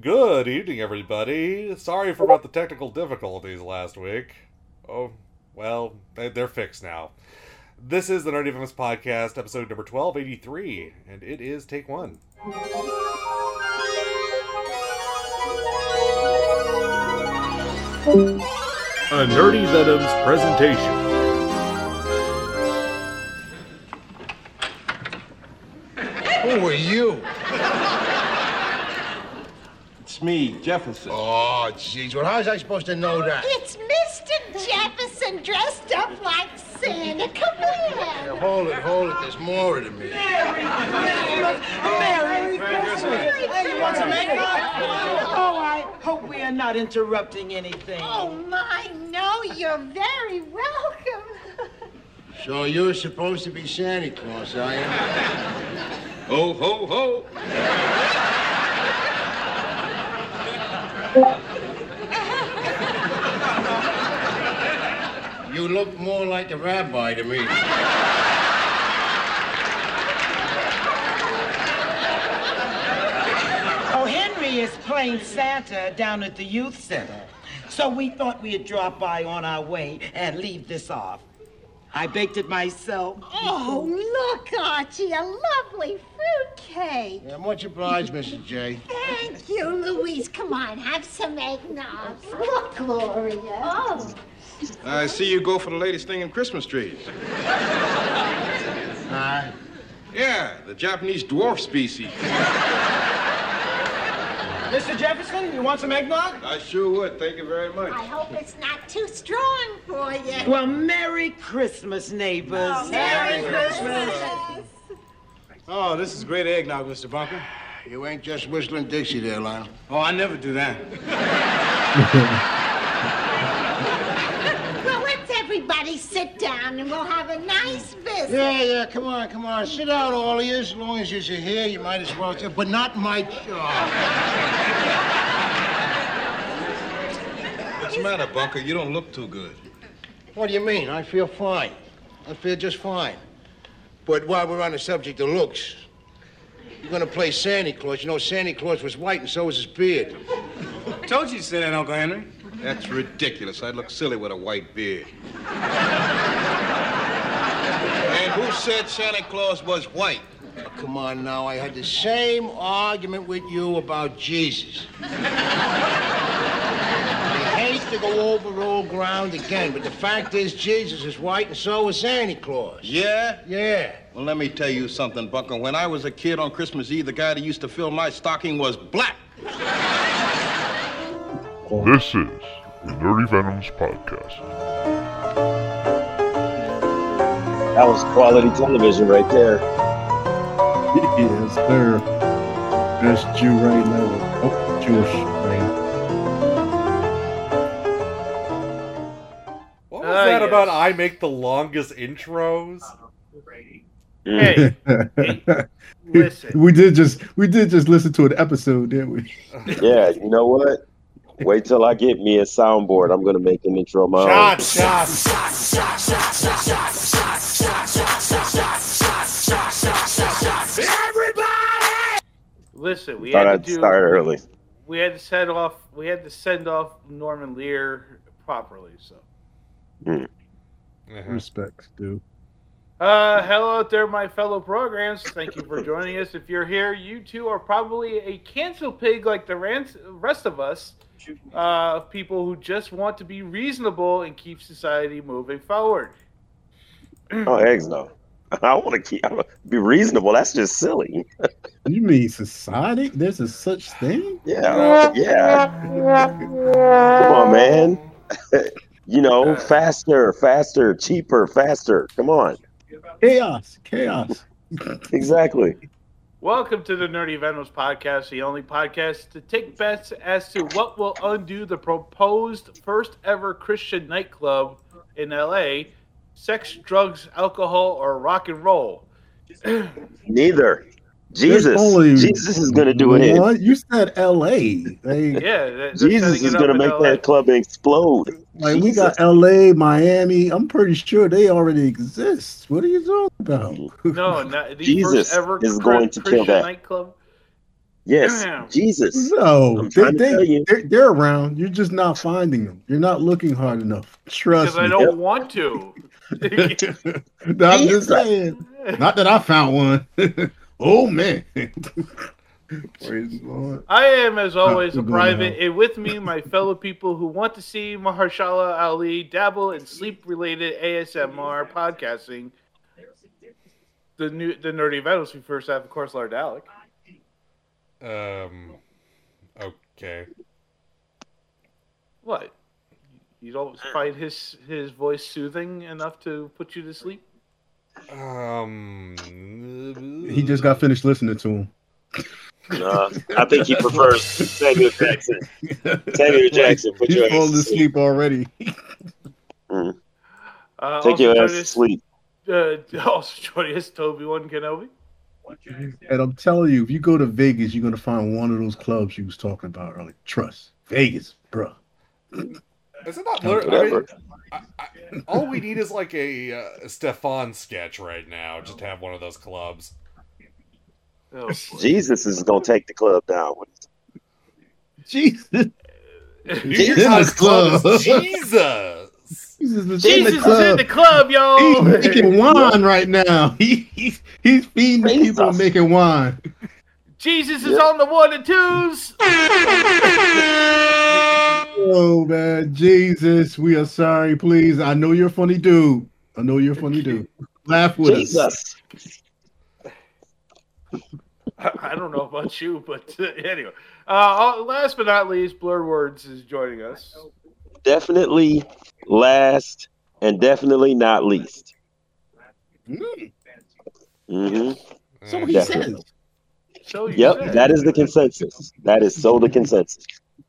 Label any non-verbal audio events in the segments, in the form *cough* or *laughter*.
Good evening, everybody. Sorry for about the technical difficulties last week. Oh, well, they- they're fixed now. This is the Nerdy Famous Podcast, episode number 1283, and it is take one. A Nerdy Venoms presentation. Who are you? It's me, Jefferson. Oh, jeez. Well, how was I supposed to know that? It's Mr. Jefferson dressed up like Santa. Come Now, here. hold it, hold it. There's more to me. Merry Christmas! Hey, you want some eggnog? Oh, I hope we are not interrupting anything. Oh, my, no, you're very welcome. So you're supposed to be Santa Claus, are you? *laughs* Oh, ho, ho, ho. You look more like the rabbi to me. Oh, Henry is playing Santa down at the youth center. So we thought we'd drop by on our way and leave this off. I baked it myself. Oh, look, Archie, a lovely fruit cake. Yeah, much obliged, Mrs. J. Thank you, Louise. Come on, have some eggnog. Look, Gloria. Oh. I see you go for the latest thing in Christmas trees. *laughs* Huh? Yeah, the Japanese dwarf species. Mr. Jefferson, you want some eggnog? I sure would. Thank you very much. I hope it's not too strong for you. Well, Merry Christmas, neighbors. Oh, Merry Christmas. Oh, this is great eggnog, Mr. Bunker. You ain't just whistling Dixie there, Lionel. Oh, I never do that. *laughs* Well, let's everybody sit down and we'll have a nice visit. Yeah, yeah, come on, come on. Sit down, all of you. As long as you're here, you might as well. But not my job. What's the matter, Bunker? You don't look too good. What do you mean? I feel fine. I feel just fine. But while we're on the subject of looks, you're gonna play Santa Claus. You know, Santa Claus was white and so was his beard. Told you to say that, Uncle Henry. That's ridiculous. I'd look silly with a white beard. And who said Santa Claus was white? Oh, come on now, I had the same argument with you about Jesus. I hate to go over old ground again, but the fact is Jesus is white and so is Santa Claus. Yeah? Yeah. Well, let me tell you something, Bunker. When I was a kid on Christmas Eve, the guy that used to fill my stocking was black. This is the Nerdy Venoms podcast. That was quality television right there. Yes, sir. Best Jew right now. Oh, Jewish man. What was that yes. about I make the longest intros? Hey, *laughs* hey, listen. we did just we did just listen to an episode, didn't we? *laughs* Yeah, you know what? Wait till I get me a soundboard. I'm gonna make an intro of my own. Shot, shot. Listen, we Thought had I'd to do. start early. We had to send off. We had to send off Norman Lear properly. So, Uh-huh. Respect, dude. uh, hello out there, my fellow programs. Thank you for *laughs* joining us. If you're here, you too are probably a cancel pig like the rant- rest of us. Uh, people who just want to be reasonable and keep society moving forward. Oh, eggs no. *laughs* I want to keep I be reasonable. That's just silly. You mean society? There's a such thing? Yeah, yeah. Come on, man. *laughs* you know, faster, faster, cheaper, faster. Come on. Chaos, chaos. *laughs* Exactly. Welcome to the Nerdy Venoms podcast, the only podcast to take bets as to what will undo the proposed first ever Christian nightclub in LA sex, drugs, alcohol, or rock and roll. *clears throat* Neither. Jesus. Jesus is gonna do it. in. What? You said L.A. They, Yeah, they're- they're Jesus is gonna make LA. that club explode. like we got L.A., Miami. I'm pretty sure they already exist. What are you talking about? No, not, the Jesus first ever is going to kill that. nightclub. Yes, Damn. Jesus. No, they, they, they're, they're around. You're just not finding them. You're not looking hard enough. Trust me. Because I don't want to. *laughs* No, I'm just saying. Not that I found one. *laughs* oh man. *laughs* Praise the Lord. I am, as always, a private, and with me, my fellow people who want to see Mahershala Ali dabble in sleep-related ASMR podcasting. The new, the nerdy Venoms. We first have, of course, Lord Dalek. Um. Okay. What? You don't find his his voice soothing enough to put you to sleep? Um. He just got finished listening to him. Uh, I think he prefers Samuel Jackson. *laughs* Samuel Jackson, put He's your ass falling to asleep already. Mm. Uh, Take also your ass to sleep. Uh, *laughs* also joining us, Toby One Kenobi. And I'm telling you, if you go to Vegas, you're gonna find one of those clubs you was talking about earlier. Trust Vegas, bro. Is it not? lit- I mean, I, I, all we need is like a uh, Stefon sketch right now, just to have one of those clubs. Oh, *laughs* Jesus is gonna take the club down. Jesus. *laughs* New Jesus Year's Club Club. Jesus. Jesus is Jesus in the is in club. the club, yo. He's making wine right now. *laughs* He, he's he's feeding the people making wine. Jesus is on the one and twos. *laughs* Oh man, Jesus, we are sorry. Please, I know you're a funny dude. I know you're a funny dude. Laugh with us. Jesus. I I don't know about you, but uh, *laughs* anyway. Uh, last but not least, Blur Words is joining us. Definitely last and definitely not least. Mm, hmm so he Definitely. says. So you Yep, said. that is the consensus. That is so the consensus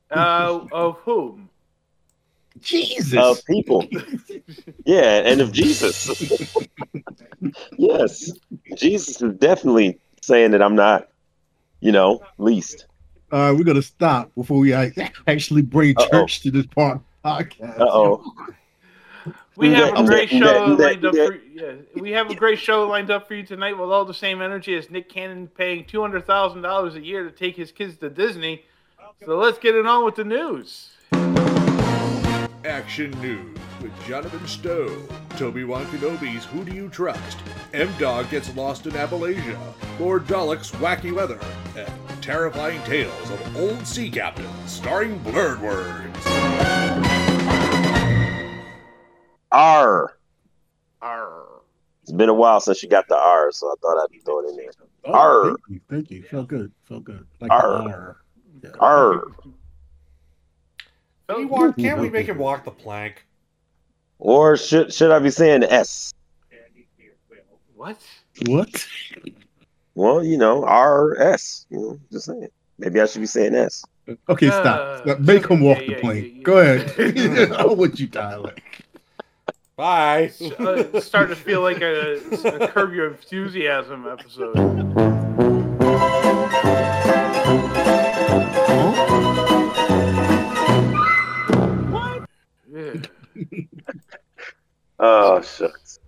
Uh, of whom? Jesus. of people. Yeah, and of Jesus. yes, Jesus is definitely saying that I'm not, you know, least. All right, we're gonna stop before we actually bring Uh-oh. church to this part podcast. Uh oh. *laughs* We have a great show that, do that, lined up for yeah. We have a great show lined up for you tonight with all the same energy as Nick Cannon paying two hundred thousand dollars a year to take his kids to Disney. So let's get it on with the news. Action News with Jonathan Stowe, Toby Wan Kenobi's Who Do You Trust, M Dog Gets Lost in Appalachia, Lord Dalek's Wacky Weather, and Terrifying Tales of Old Sea Captains, starring Blurred Words. R. R. It's been a while since you got the R, so I thought I'd throw it in there. Oh, Arr. thank you, thank you. Felt good. Felt good. Like Arr. R. R. Can he walk, can't we make him walk the plank? Or should should I be saying S? What? What? Well, you know, R S. You know, just saying. Maybe I should be saying S. Okay, Uh, stop. Stop. Make him walk yeah, the yeah, plane. yeah, yeah. Go ahead. *laughs* I want you, Tyler. Bye. Uh, it's starting to feel like a, a Curb Your Enthusiasm episode. Yeah. Oh shucks.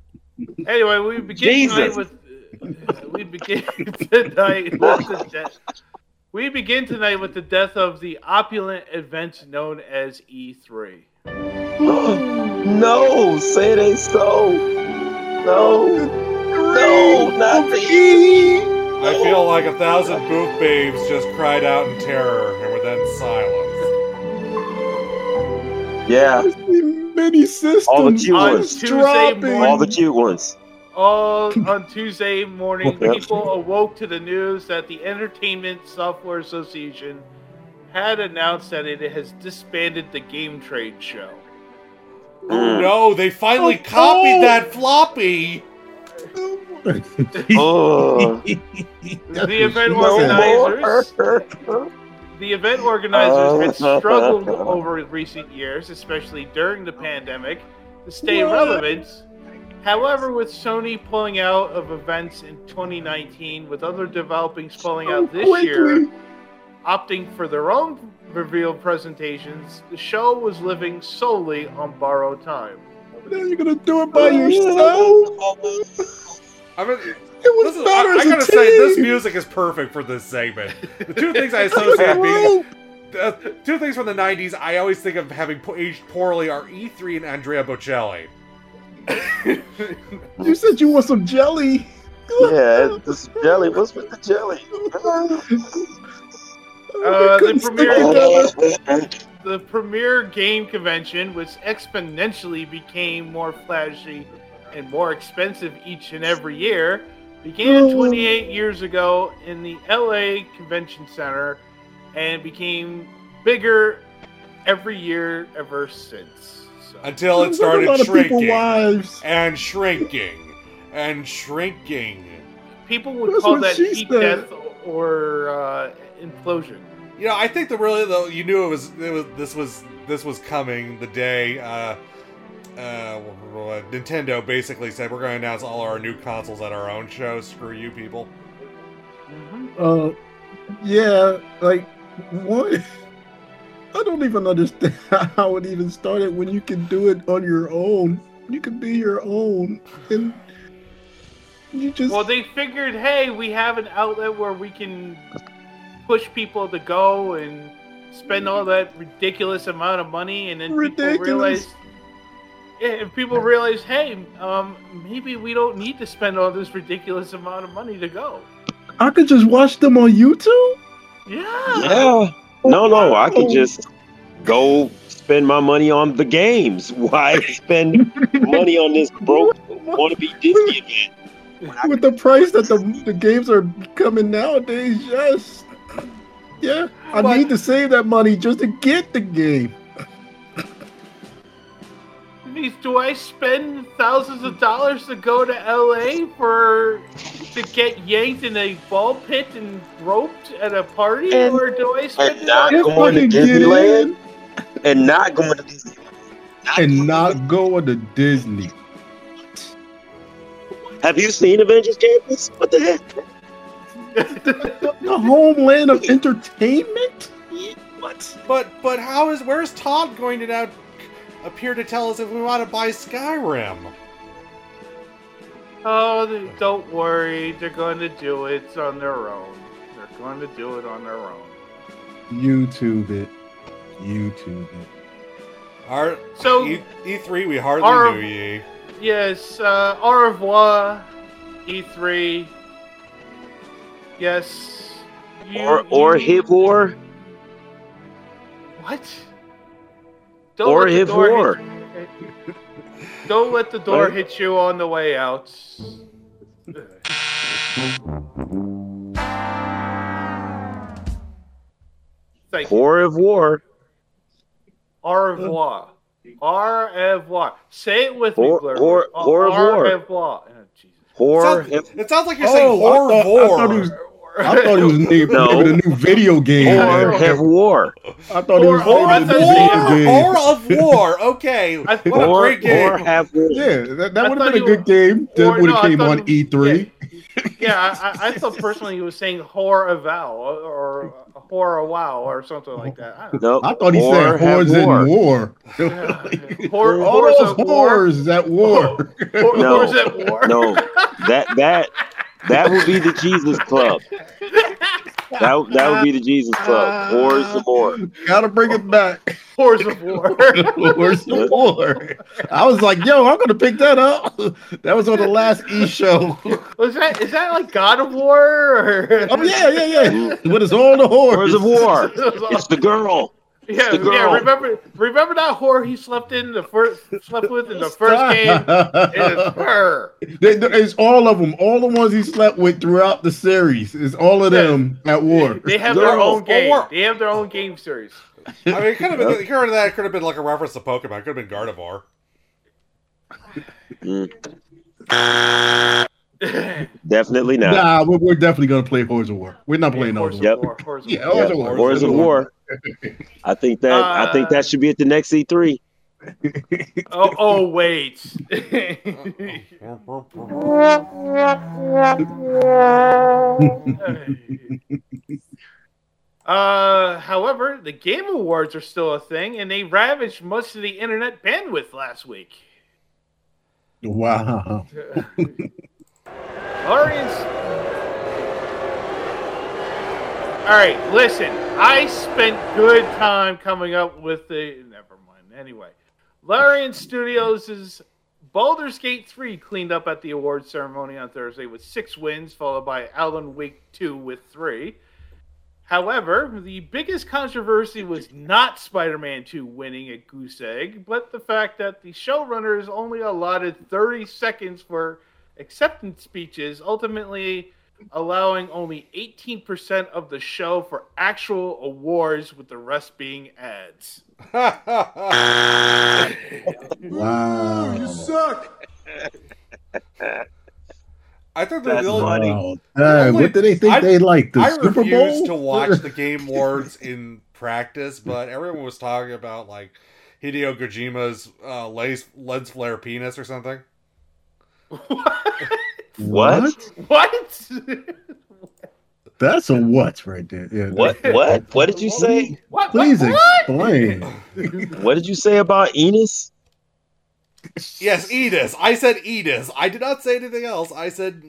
Anyway, we begin tonight with uh, we begin *laughs* tonight with the death. We begin tonight with the death of the opulent event known as E E3. *gasps* *laughs* no, say it ain't so. No. No, not the E. I feel like a thousand booth babes just cried out in terror and were then silenced. Yeah, Many systems. all the cute On ones. Tuesday dropping. morning, All the cute ones. all on Tuesday morning, people awoke to the news that the Entertainment Software Association had announced that it has disbanded the Game Trade show. Oh mm. no, they finally Oh, copied oh. that floppy! *laughs* Oh, The event organizers, the event organizers had *laughs* struggled over recent years, especially during the pandemic, to stay What? relevant. However, with Sony pulling out of events in 2019, with other developings pulling out this year, opting for their own reveal presentations, the show was living solely on borrowed time. Now you're gonna do it by yourself. I mean, it was This is, better I, I as a gotta say, this music is perfect for this segment. The two *laughs* things I associate being uh, two things from the '90s I always think of having po- aged poorly are E3 and Andrea Bocelli. You said you want some jelly. Yeah, this jelly. What's with the jelly? *laughs* Uh, the couldn't premiere, *laughs* the premiere game convention, which exponentially became more flashy and more expensive each and every year, began 28 years ago in the LA Convention Center and became bigger every year ever since. So, Until it started shrinking and shrinking and shrinking. people would That's call that heat said. death or uh, implosion. You know, I think the really though you knew it was it was this was this was coming the day uh, uh, Nintendo basically said we're going to announce all our new consoles at our own show. Screw you, people. Uh, yeah, like what? *laughs* I don't even understand *laughs* how it even started when you can do it on your own. You can be your own, and you just Well, they figured, hey, we have an outlet where we can push people to go and spend all that ridiculous amount of money, and then people realize, yeah, and people realize, hey, um, maybe we don't need to spend all this ridiculous amount of money to go. I could just watch them on YouTube. Yeah. Yeah. No, no, I could just go spend my money on the games. *laughs* Why spend money on this broke wannabe Disney again? With the price that the, the games are coming nowadays, yes. Yeah, I But- need to save that money just to get the game. Do I spend thousands of dollars to go to LA for to get yanked in a ball pit and roped at a party, And- or do I spend And not on If I going to Disneyland and not going to Disney. and not going to Disney. Have you seen Avengers Campus? What the heck? The homeland of entertainment? What? But but how is where's Todd going to now appear to tell us if we want to buy Skyrim? Oh, don't worry. They're going to do it on their own. They're going to do it on their own. YouTube it. YouTube it. Our So- E, E3 we hardly Our- knew ye. Yes, uh, au revoir, E3. Yes. You, Or or you- hip war? What? Or the hip war? hit- Don't let the door hit you on the way out. Thank you. War of war. Au revoir. Au revoir. Say it with me, Or- Blur. or- Au or war. revoir. Oh, Jesus. War. Sounds- it sounds like you're saying Oh, I thought, I thought he was. Horvor. I thought he was naming No. naming a new video game. Or have war. I thought he was Or- or naming a new war- video game. Or of War. Okay. I- *laughs* What a great game. or have war. Yeah, that, that would have been a you good game. That or no, have I came on E3. Yeah, I, I, I thought personally he was saying whore a vow or whore a wow or something like that. I don't know. No. I thought he or said have whores war. in war. *laughs* Whore, All whores those at war. Oh, whores at war. Whore- No. Whores at war. No, that that that would be the Jesus Club. That that would be the Jesus Club. Wars some more. Gotta bring it back. *laughs* Whores of war. *laughs* Where's the war? I was like, yo, I'm gonna pick that up. *laughs* That was on the last E show. Was that is that like God of War? Or... Oh yeah, yeah, yeah. But it's all the whores. Wars of war. It's the girl. Yeah, the yeah. Remember, remember that whore he slept in the first slept with in the first game. It's *laughs* her. They- they- It's all of them. All the ones he slept with throughout the series. It's all of them at war. They have their own game. War. They have their own game series. *laughs* I mean, it could have been. You heard of that? It could have been like a reference to Pokemon. It could have been Gardevoir. *laughs* Definitely not. Nah, we're, we're definitely gonna play Hordes of War. We're not playing those. Whores of Yep. War. Whores of Yeah, War. Wars Yep. of War. Wars of war. I think that I think Uh, that should be at the next E E3. *laughs* Oh, oh wait. *laughs* uh, however, the Game Awards are still a thing, and they ravaged much of the internet bandwidth last week. Wow. *laughs* Lawrence. All right, listen. I spent good time coming up with the. Never mind. Anyway, Larian Studios' Baldur's Gate 3 cleaned up at the awards ceremony on Thursday with six wins, followed by Alan Wake 2 with three. However, the biggest controversy was not Spider Man 2 winning at Goose Egg, but the fact that the showrunners only allotted 30 seconds for acceptance speeches, ultimately allowing only 18% of the show for actual awards, with the rest being ads. *laughs* Wow. You suck. *laughs* I think That's the only, funny. Wow. Uh, only- what do they think I- they like? The I Super refuse Bowl? to watch the Game *laughs* Awards in practice, but everyone was talking about like Hideo Kojima's uh, lens, lens flare penis or something. What? *laughs* What? That's a what right there. Yeah. What? What? What did you say? what? Please what? explain. What did you say about Enos? Yes, Edis. I said Edis. I did not say anything else. I said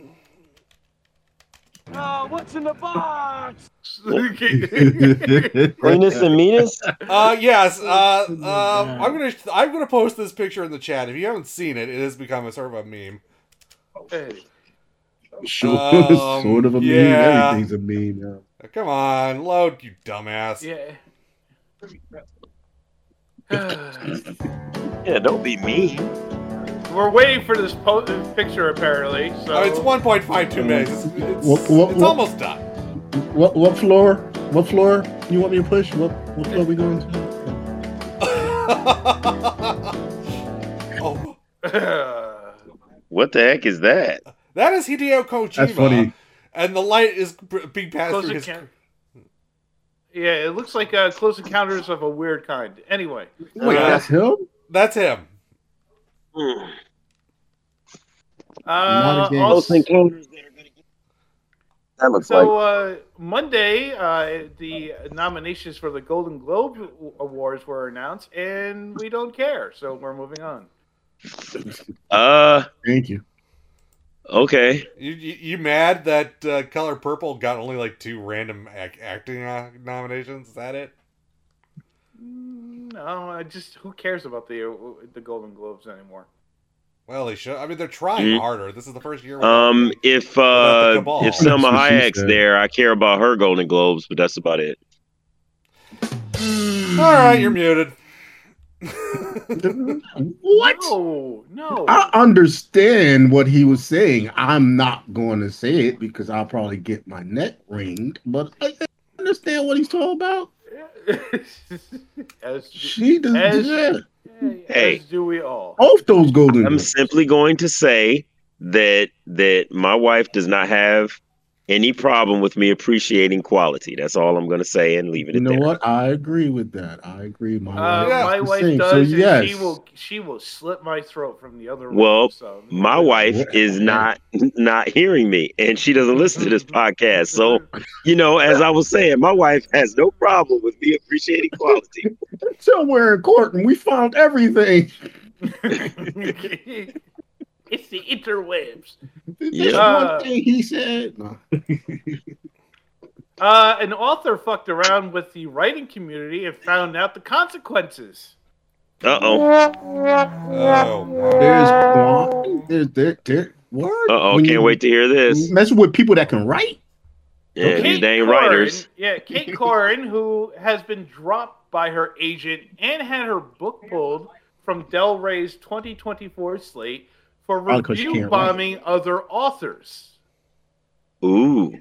Oh, what's in the box? *laughs* Enos and Minas? Uh yes. Uh, uh, I'm gonna I'm gonna post this picture in the chat. If you haven't seen it, it has become a sort of a meme. Hey. Sure, *laughs* Um, sort of a meme. Everything's a meme now. Come on, load, you dumbass. Yeah. *sighs* Yeah, don't be mean. We're waiting for this po- picture apparently. So Oh, it's 1.52 minutes. It's, it's, What- what- it's what- almost done. What what floor? What floor you want me to push? What what floor we going to? *laughs* oh, *laughs* What the heck is that? That is Hideo Kojima. That's funny. And the light is b- being passed Close through his. yeah, it looks like uh, close encounters of a weird kind. Anyway, Wait, Uh, that's him. That's him. Hmm. uh, again. Close encounters that are gonna get. That looks like. so uh, Monday, uh, the nominations for the Golden Globe Awards were announced, and we don't care, so we're moving on. Uh, Thank you. Okay. You, you, you mad that uh, Color Purple got only like two random ac- acting uh, nominations? Is that it? No, I just who cares about the uh, the Golden Globes anymore? Well, they should. I mean, they're trying Mm. harder. This is the first year. Um, if uh, if Salma That's what she Hayek's there, I care about her Golden Globes, but that's about it. All right, you're muted. What? No, no. I understand what he was saying. I'm not going to say it because I'll probably get my neck ringed, but I understand what he's talking about. *laughs* as, She does. As- yeah. Hey. as do we all. Both those golden. I'm Globes. simply going to say that that my wife does not have any problem with me appreciating quality. That's all I'm going to say and leave it You at know that. what? I agree with that. I agree. My Uh, wife Yeah. my wife same. does, So and yes, she will she will slit my throat from the other room. Well, so. My wife is not not hearing me, and she doesn't listen to this podcast. So, you know, as I was saying, my wife has no problem with me appreciating quality. *laughs* somewhere in court, and we found everything. *laughs* *laughs* it's the interwebs. *laughs* This Yeah. one Uh, thing he said. No. *laughs* Uh, an author fucked around with the writing community and found out the consequences. Uh oh. Oh. There's quant- there's there, there what? Uh oh. When Can't you wait to hear this. Messing with people that can write. Yeah, Kate these dang Corrain- writers. Yeah, Cait Corrain, who has been dropped by her agent and had her book pulled from Del Rey's 2024 slate for Oh, 'cause review bombing other authors. Ooh.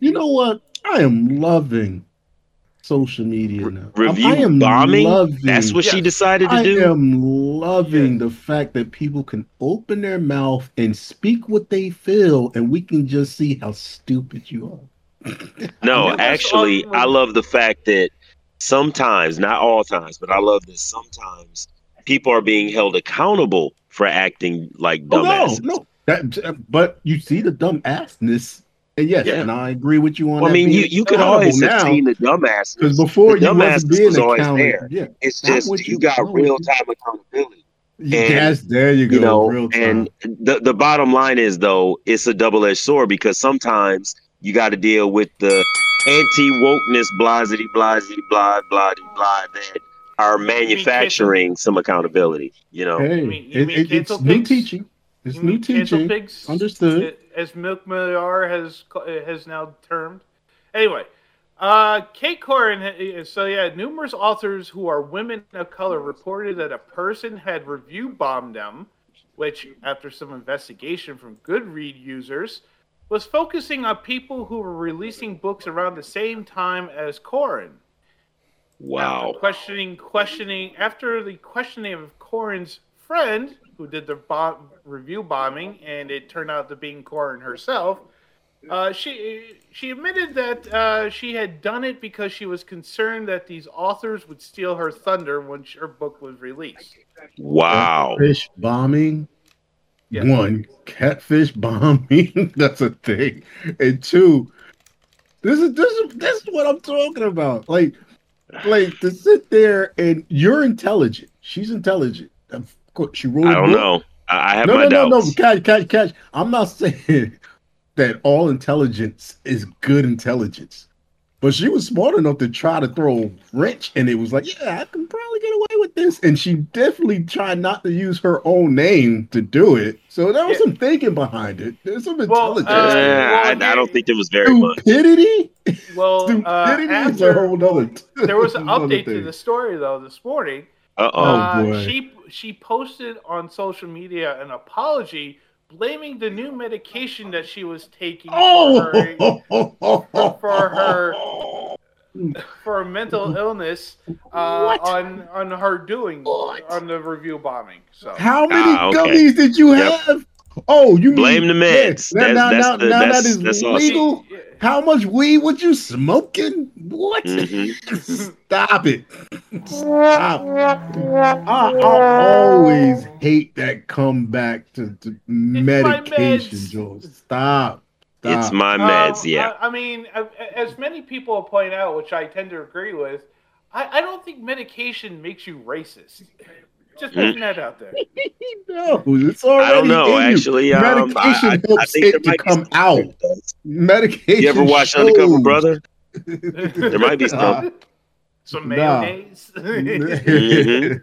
You know what? I am loving social media now. Review I am bombing? loving- That's what she decided to I do. I am loving the fact that people can open their mouth and speak what they feel, and we can just see how stupid you are. *laughs* No, actually, awesome. I love the fact that sometimes, not all times, but I love that sometimes people are being held accountable for acting like Oh, no, no. That, but you see the dumb assness, and yes, Yeah. and I agree with you on Well, I mean, you, you could always have now, seen the dumbasses. because before the being was always there. Yeah, It's just you you- got not what you- real time accountability. yes, there you go. you know, real time. and the the bottom line is though, it's a double edged sword because sometimes you got to deal with the anti wokeness, blasity, blasity, blah, blah, blah, that are manufacturing some accountability. You know, hey, You mean- you it- mean it- it's cancel new teaching. It's You new teaching. pigs? Understood. As Milk Milliar has has now termed. Anyway, uh, Cait Corrain. So yeah, numerous authors who are women of color reported that a person had review bombed them, which, after some investigation from Goodread users, was focusing on people who were releasing books around the same time as Corrain. Wow. After questioning, questioning after the questioning of Corrain's friend, who did the bomb, review bombing, and it turned out to being Corrain herself. Uh, she she admitted that uh, she had done it because she was concerned that these authors would steal her thunder when sh- her book was released. Wow. Fish bombing. Yeah. One, catfish bombing. *laughs* That's a thing. And two, this is this is this is what I'm talking about. Like, like to sit there and you're intelligent. She's intelligent. Of course, she wrote. I don't book. know. I, have no, my no, no, doubts. no, catch, catch, catch. I'm not saying *laughs* that all intelligence is good intelligence, but she was smart enough to try to throw a wrench, and it was like, yeah, I can probably get away with this. And she definitely tried not to use her own name to do it. So there was Yeah. some thinking behind it. There's some Well, intelligence. uh, Yeah, I, well, I don't think there was very much. Stupidity, Well, *laughs* uh, stupidity is a after, whole nother. there was an update to the story though this morning. Uh oh. uh, boy. She she posted on social media an apology blaming the new medication that she was taking for her Oh, *laughs* for her for a mental illness uh, on on her doing on the review bombing. So How many Ah, okay. gummies did you Yep. have? Oh, you Blame mean- the meds. Yeah, Now, That's- now, that's the- now, now that's- that is that's legal. She- How much weed would you smoking? What? Mhm. *laughs* Stop it. Stop. I, I always hate that comeback to, to medication, meds. Joel. Stop. Stop. It's my Um, meds. Yeah. I, I mean, as many people point out, which I tend to agree with, I, I don't think medication makes you racist. Just putting that out there. *laughs* no, it's already I don't know. in you. Actually, um, I, medication I, I helps think it there to might come some out. Medication. You ever watch Undercover. Brother? *laughs* There might be some. Some Nah. mayonnaise. *laughs* Mhm.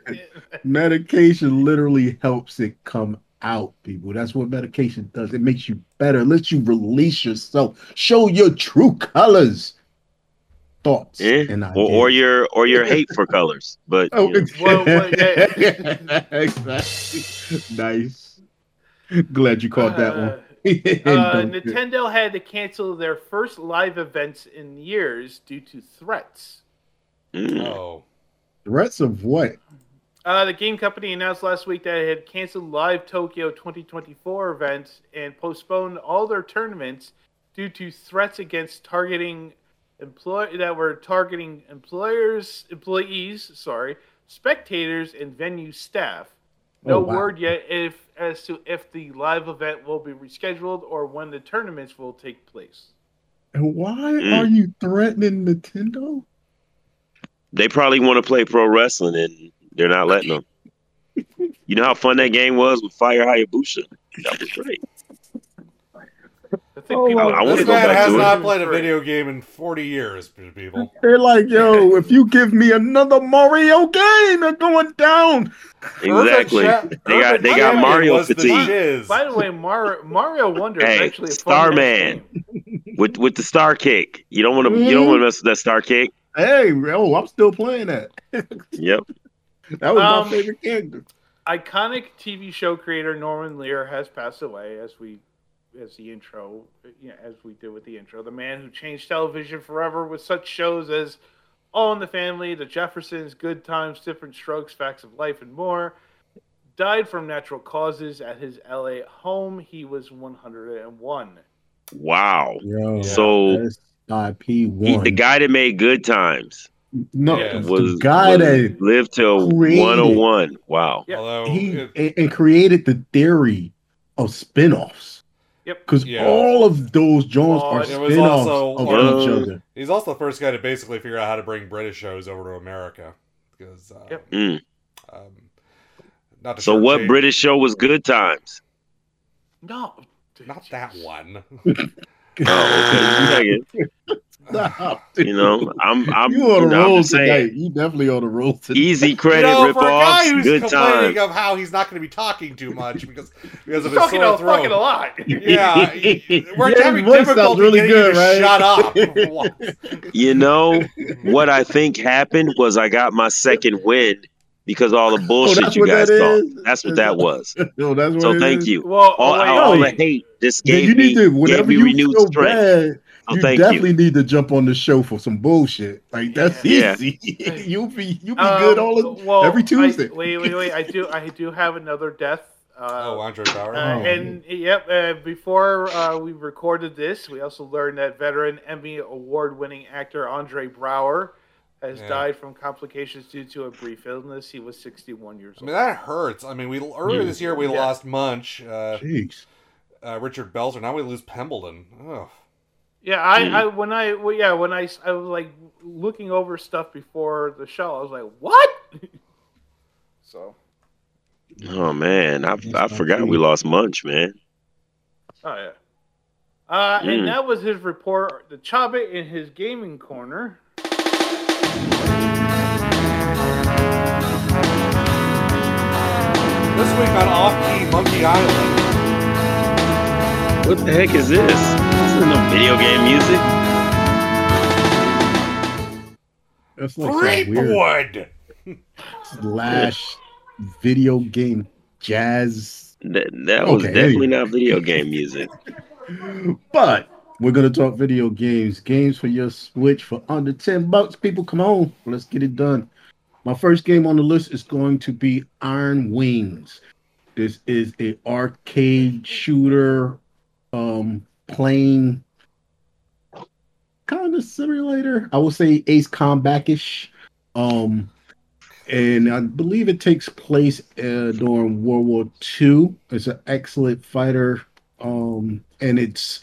medication literally helps it come out, people. That's what medication does. It makes you better, it lets you release yourself, show your true colors, thoughts, Eh? and Or, or your or your hate for colors. But *laughs* Oh, you know. *laughs* Well, well, yeah. *laughs* exactly. Nice. Glad you caught that one. Uh, And uh, Nintendo had to cancel their first live events in years due to threats. Mm. Oh. Threats of what? Uh, the game company announced last week that it had canceled Live Tokyo 2024 events and postponed all their tournaments due to threats against targeting employ that were targeting employers, employees, sorry, spectators, and venue staff. No Oh, wow. word yet if as to if the live event will be rescheduled or when the tournaments will take place. And why Mm. are you threatening Nintendo? They probably want to play pro wrestling and they're not letting them. *laughs* You know how fun that game was with Fire Hayabusa? That was great. I think Oh, people I- I wanna This go back has to it. not played a video game in 40 years, people. *laughs* They're like, yo, if you give me another Mario game, they're going down. Exactly. Perfect They got Perfect they got Champion Mario was the fatigue. By the way, Mario, Mario Wonder is actually a fun Starman. with with the star kick. You don't want to you don't want to mess with that star kick. Hey, oh, I'm still playing that. *laughs* Yep. That was Um, my favorite character. iconic TV show creator Norman Lear has passed away, as we, as the intro, you know, as we did with the intro. The man who changed television forever with such shows as All in the Family, The Jeffersons, Good Times, Diff'rent Strokes, Facts of Life, and more. Died from natural causes at his LA home. He was 101. Wow. Yo, So SIP he, one. the guy that made good times no, Yeah. the was guy was- that lived till created- 101. Wow. Yeah. Although, he and, and created the theory of spin-offs. Yep. Because Yeah. all of those Jones Oh, are it spin-offs of one of- each other. he's also the first guy to basically figure out how to bring British shows over to America. Because uh, Yep. Mm. um, Not to So what shortchange- British show was Good Times? No. Not that one. *laughs* Oh, okay. *laughs* *laughs* Stop. You know, I'm I'm you on you a roll just saying. You definitely on a roll tonight. Easy credit you know, for a guy who's good complaining time. of how he's not going to be talking too much because because of his Talking sore a throat. fucking a lot. *laughs* Yeah, *laughs* we're Yeah, having your voice sounds difficulty really getting good, you to right? shut up. You know what I think happened was I got my second win because all the oh, bullshit Oh, you guys that thought. That's what that was. No, oh, that's what So thank is. you. Well, All, oh, wait, all oh, the hate this Yeah, gave you need me, to gave whenever me you renewed strength. bad, So you thank definitely you. need to jump on the show for some bullshit. Like that's Yeah. easy. *laughs* you'll be you'll be Um, good all well, every I- Tuesday. wait, wait, wait. I do, I do have another death. Uh, Oh, Andre Braugher. Uh, Oh. and yep, uh, before uh, we recorded this, we also learned that veteran Emmy award-winning actor Andre Braugher has Yeah. died from complications due to a brief illness. He was 61 years old. I old. mean that hurts. I mean, we earlier this year we Yeah. lost Munch, uh, Jeez. uh, Richard Belzer. Now we lose Pembleton. Ugh. Yeah, I, I when I well, yeah when I, s- I was like looking over stuff before the show, I was like, what? *laughs* so, Oh man, I I forgot we lost Munch, man. oh yeah. Uh, Mm. And that was his report. The Chabe in his gaming corner. This week on Off Key Monkey Island. What the heck is this? This is no video game music. That's like some weird slash video game jazz. That, that was Okay, definitely not video *laughs* game music. But we're gonna talk video games, games for your Switch for under ten bucks. People, come on, let's get it done. My first game on the list is going to be Iron Wings. This is a arcade shooter, um, playing kind of simulator. I would say Ace Combat-ish. Um, and I believe it takes place uh, during World War II. It's an excellent fighter, um, and it's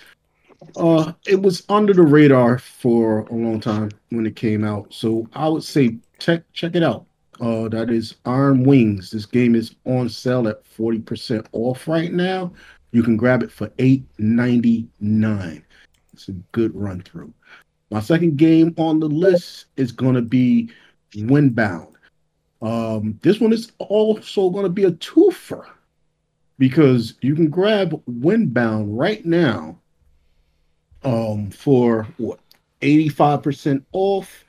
uh, it was under the radar for a long time when it came out. So I would say check check it out. Uh, that is Iron Wings. This game is on sale at forty percent off right now. You can grab it for eight ninety nine. It's a good run through. My second game on the list is going to be Windbound. Um, this one is also going to be a twofer because you can grab Windbound right now um, for what 85% off.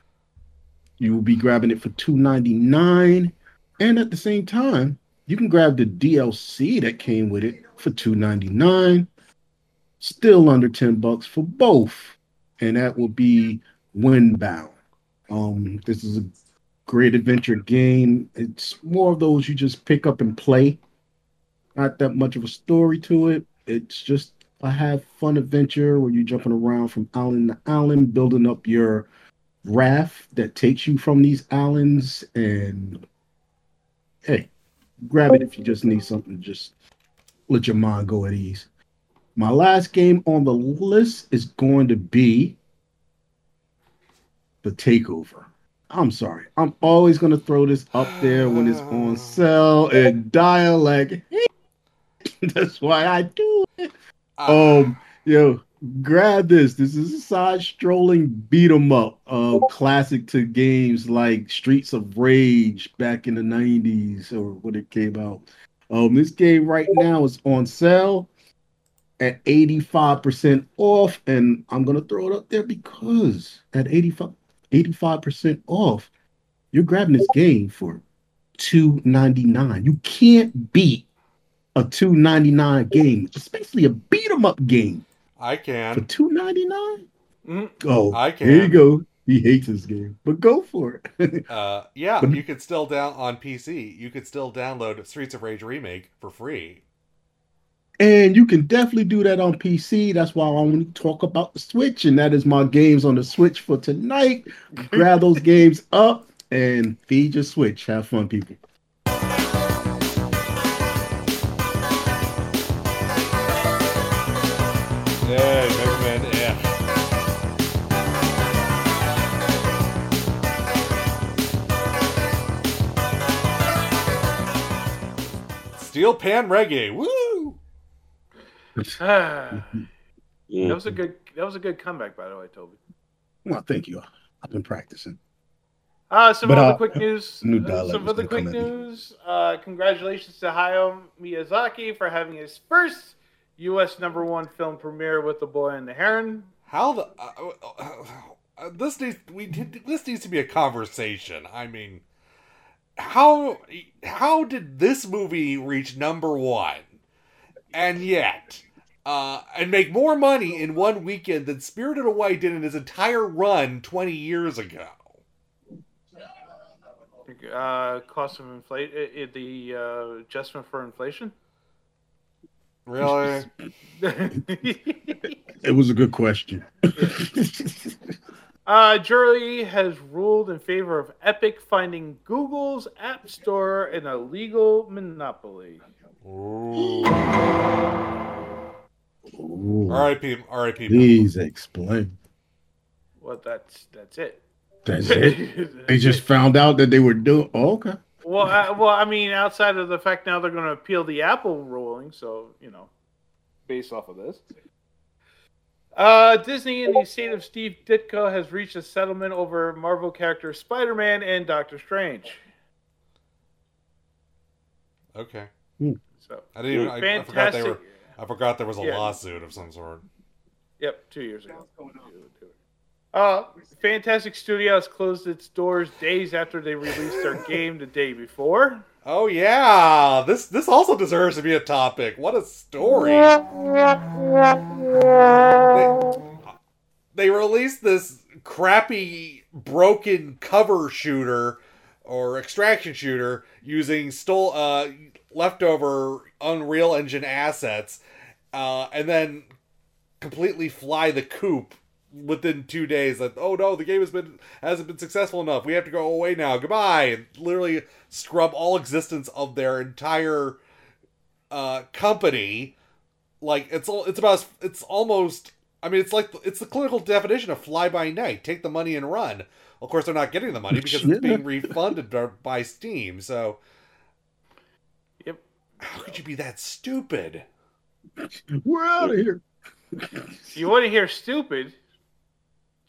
You will be grabbing it for $2.99. And at the same time, you can grab the DLC that came with it for $2.99. Still under 10 bucks for both. And that will be Windbound. Um, this is a great adventure game. It's more of those you just pick up and play. Not that much of a story to it. It's just a have fun adventure where you're jumping around from island to island, building up your raft that takes you from these islands. And hey, grab it if you just need something. Just let your mind go at ease. My last game on the list is going to be the Takeover. I'm sorry. I'm always going to throw this up there when it's on *sighs* sale and dialect. *laughs* That's why I do it. Um, yo, grab this. This is a side scrolling beat 'em up, uh, classic to games like Streets of Rage back in the 90s or when it came out. Um, this game right now is on sale at 85% off, and I'm gonna throw it up there because at 85 85% off, you're grabbing this game for $2.99. You can't beat a $2.99 game. It's basically a beat 'em up game I can. for can. $2.99. Mhm. Oh, I can Here you go. He hates this game, but go for it. *laughs* Uh, yeah, you could still down on PC. You could still download Streets of Rage remake for free. and you can definitely do that on PC. That's why I want to talk about the Switch, and that is my games on the Switch for tonight. *laughs* Grab those games up and feed your Switch. Have fun, people. Yeah, Mega Man. Steel Pan Reggae. Woo! *sighs* That was a good. That was a good comeback, by the way, Toby. Well, thank you. I've been practicing. Uh, some But, other uh, quick news. new uh, some other quick come at me. news. Uh, congratulations to Hayao Miyazaki for having his first U.S. number one film premiere with The Boy and the Heron. How the uh, uh, uh, this needs we this needs to be a conversation. I mean, how how did this movie reach number one, and yet, uh, and make more money in one weekend than Spirited Away did in his entire run twenty years ago? Uh, cost of inflation, the uh, adjustment for inflation. Really? *laughs* It was a good question. *laughs* Uh, jury has ruled in favor of Epic finding Google's App Store an illegal monopoly. Ooh. Ooh. R.I.P. R.I.P. Please explain. Well, that's that's it. That's *laughs* it. They just found out that they were doing. Oh, okay. Well, uh, well, I mean, outside of the fact now they're going to appeal the Apple ruling, so you know, based off of this. Uh, Disney and the estate of Steve Ditko has reached a settlement over Marvel characters Spider-Man and Doctor Strange. Okay. So I didn't. Even, I, I forgot they were. I forgot there was a Yeah. lawsuit of some sort. Yep, two years ago. Uh, Fntastic Studios closed its doors days after they released their *laughs* game the day before. Oh yeah, this this also deserves to be a topic. What a story! They, they released this crappy, broken cover shooter or extraction shooter using stole uh leftover Unreal Engine assets, uh, and then completely fly the coop within two days that oh no the game has been hasn't been successful enough. We have to go away now. Goodbye. And literally scrub all existence of their entire uh company. Like it's all it's about it's almost i mean it's like it's the clinical definition of fly by night. Take the money and run. Of course they're not getting the money because it's being *laughs* refunded by- by steam. So Yep. how could you be that stupid? We're out of here. You want to hear stupid?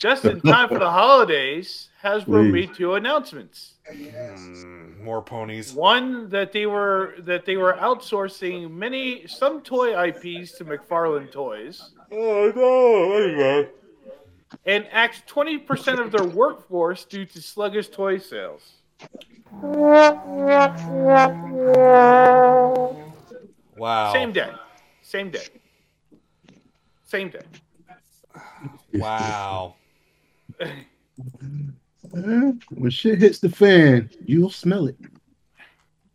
Just in time for the holidays, Hasbro Please. made two announcements. Hmm, more ponies One that they were that they were outsourcing many some toy IPs to McFarlane Toys, oh no anyway and axed twenty percent of their workforce due to sluggish toy sales. wow Same day, same day, same day. wow *laughs* When shit hits the fan, you'll smell it.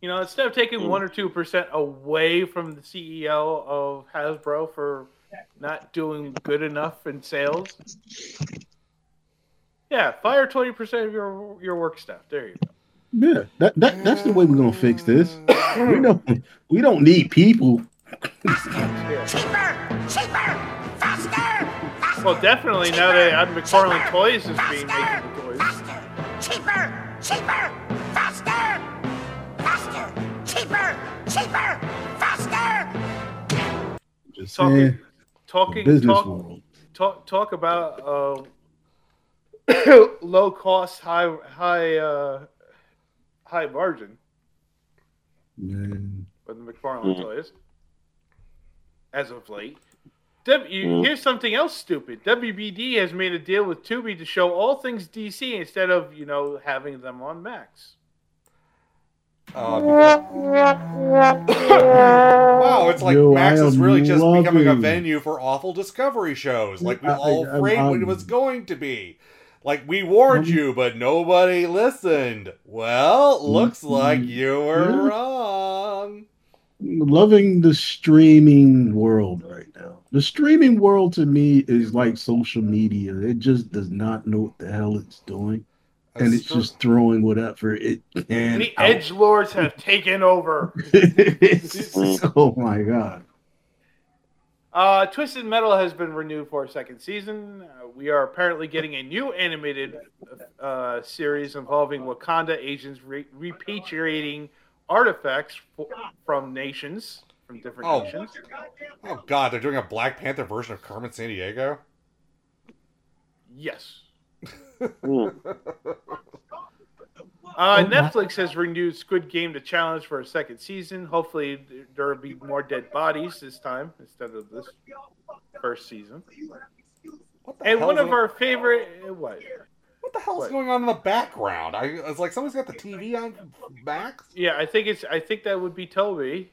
You know, instead of taking one or two percent away from the CEO of Hasbro for not doing good enough in sales, yeah, fire twenty percent of your your work staff. There you go. Yeah, that, that that's the way we're gonna fix this. We don't we don't need people. Well, definitely now that McFarlane Toys is being making the toys. Cheaper! Cheaper! Faster! Faster! Cheaper! Cheaper! Faster! Just Talking, saying, talking, business talk, world. talk, talk about uh, *coughs* low cost, high, high, uh, high margin Man. with the McFarlane Mhm. toys. As of late, w, Mhm. here's something else stupid. WBD has made a deal with Tubi to show all things DC instead of you know having them on Max. Uh, *coughs* wow, it's like Yo, Max I is really just becoming a venue for awful discovery shows, like we I- all I- framed I'm- it was going to be. Like we warned Um, you, but nobody listened. Well, looks like you were Mm-hmm. Yeah. wrong. Loving the streaming world right now. The streaming world to me is like social media. It just does not know what the hell it's doing. And it's Str- just throwing whatever it can. the out. Edge Lords have taken over. *laughs* *laughs* oh my god. Uh, Twisted Metal has been renewed for a second season. Uh, we are apparently getting a new animated uh, series involving Wakanda agents re- repatriating artifacts f- from nations, from different Oh. nations. Oh God, they're doing a Black Panther version of Carmen Sandiego. Yes. Hmm. *laughs* Uh, Netflix has renewed Squid Game: The Challenge for a second season. Hopefully, there will be more dead bodies this time instead of this first season. And one of going- our favorite uh, what? What the hell hell's going on in the background? I was like somebody's got the TV on back. Yeah, I think it's. I think that would be Toby.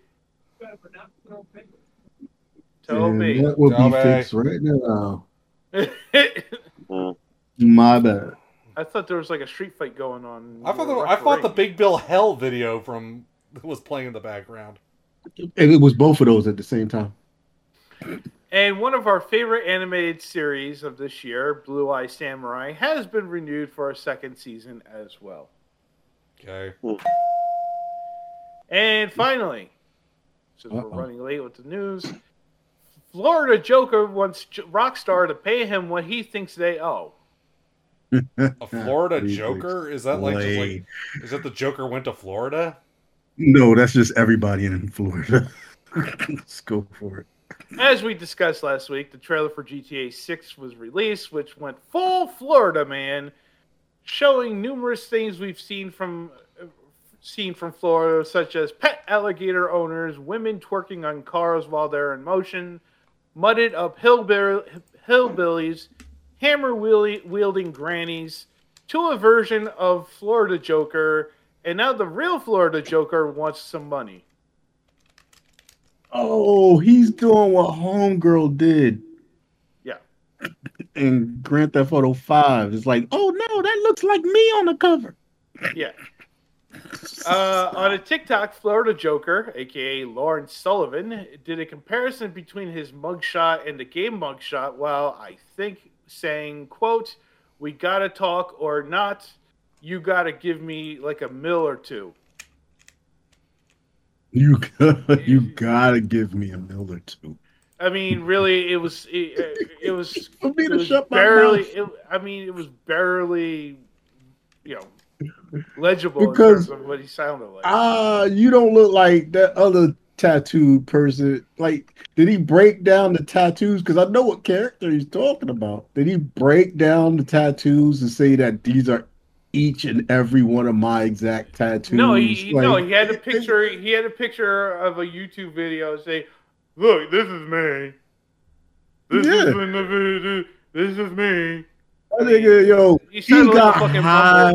Toby. And that will be fixed right now. *laughs* My bad. I thought there was like a street fight going on. I thought the, I thought the Big Bill Hell video from was playing in the background. And it was both of those at the same time. And one of our favorite animated series of this year, Blue Eye Samurai, has been renewed for a second season as well. Okay. And finally, since Uh-oh. we're running late with the news, Florida Joker wants Rockstar to pay him what he thinks they owe. A Florida *laughs* Joker? Is that like just like is that the Joker went to Florida? No, that's just everybody in Florida. *laughs* Let's go for it. As we discussed last week, the trailer for GTA 6 was released, which went full Florida man, showing numerous things we've seen from seen from Florida, such as pet alligator owners, women twerking on cars while they're in motion, mudded up hillbill- hillbillies, hammer wielding grannies, to a version of Florida Joker, and now the real Florida Joker wants some money. Oh, he's doing what Homegirl did Yeah. *clears throat* in Grand Theft Auto 5. It's like, oh no, that looks like me on the cover. Yeah. Uh, on a TikTok, Florida Joker, aka Lawrence Sullivan, did a comparison between his mugshot and the game mugshot while I think saying, quote, we gotta talk or not, you gotta give me like a mill or two. You got, *laughs* you gotta give me a mill or two. I mean, really, it was it, it was, *laughs* For me it to was shut my barely. mouth. It, I mean, it was barely, you know, legible Because- in terms of what he sounded like. Ah, you don't look like that other tattooed person. Like, did he break down the tattoos? Because I know what character he's talking about. Did he break down the tattoos and say that these are each and every one of my exact tattoos? No, he Like, no, he had a picture. He had a picture of a YouTube video say, "Look, this is me. This Yeah. is me. This is me." that nigga, yo, He like got a fucking high.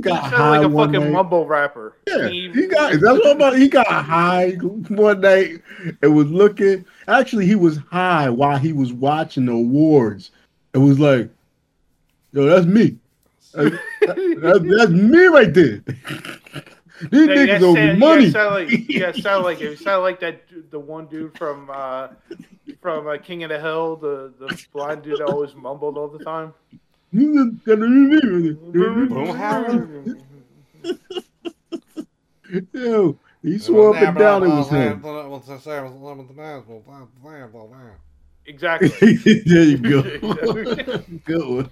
Got high like a one fucking night. mumble rapper. Yeah, He- he got that's what I'm about. He got high one night and was looking. Actually, he was high while he was watching the awards. It was like, yo, that's me. That's, that's, that's me right there. *laughs* These Yeah, niggas owe me money. You sound like yeah, *laughs* sound like it sound like that the one dude from uh, from uh, King of the Hill, the the blind dude that always mumbled all the time. Yo, he swore up and down it was him. Exactly. *laughs* there you go. *laughs* Good one.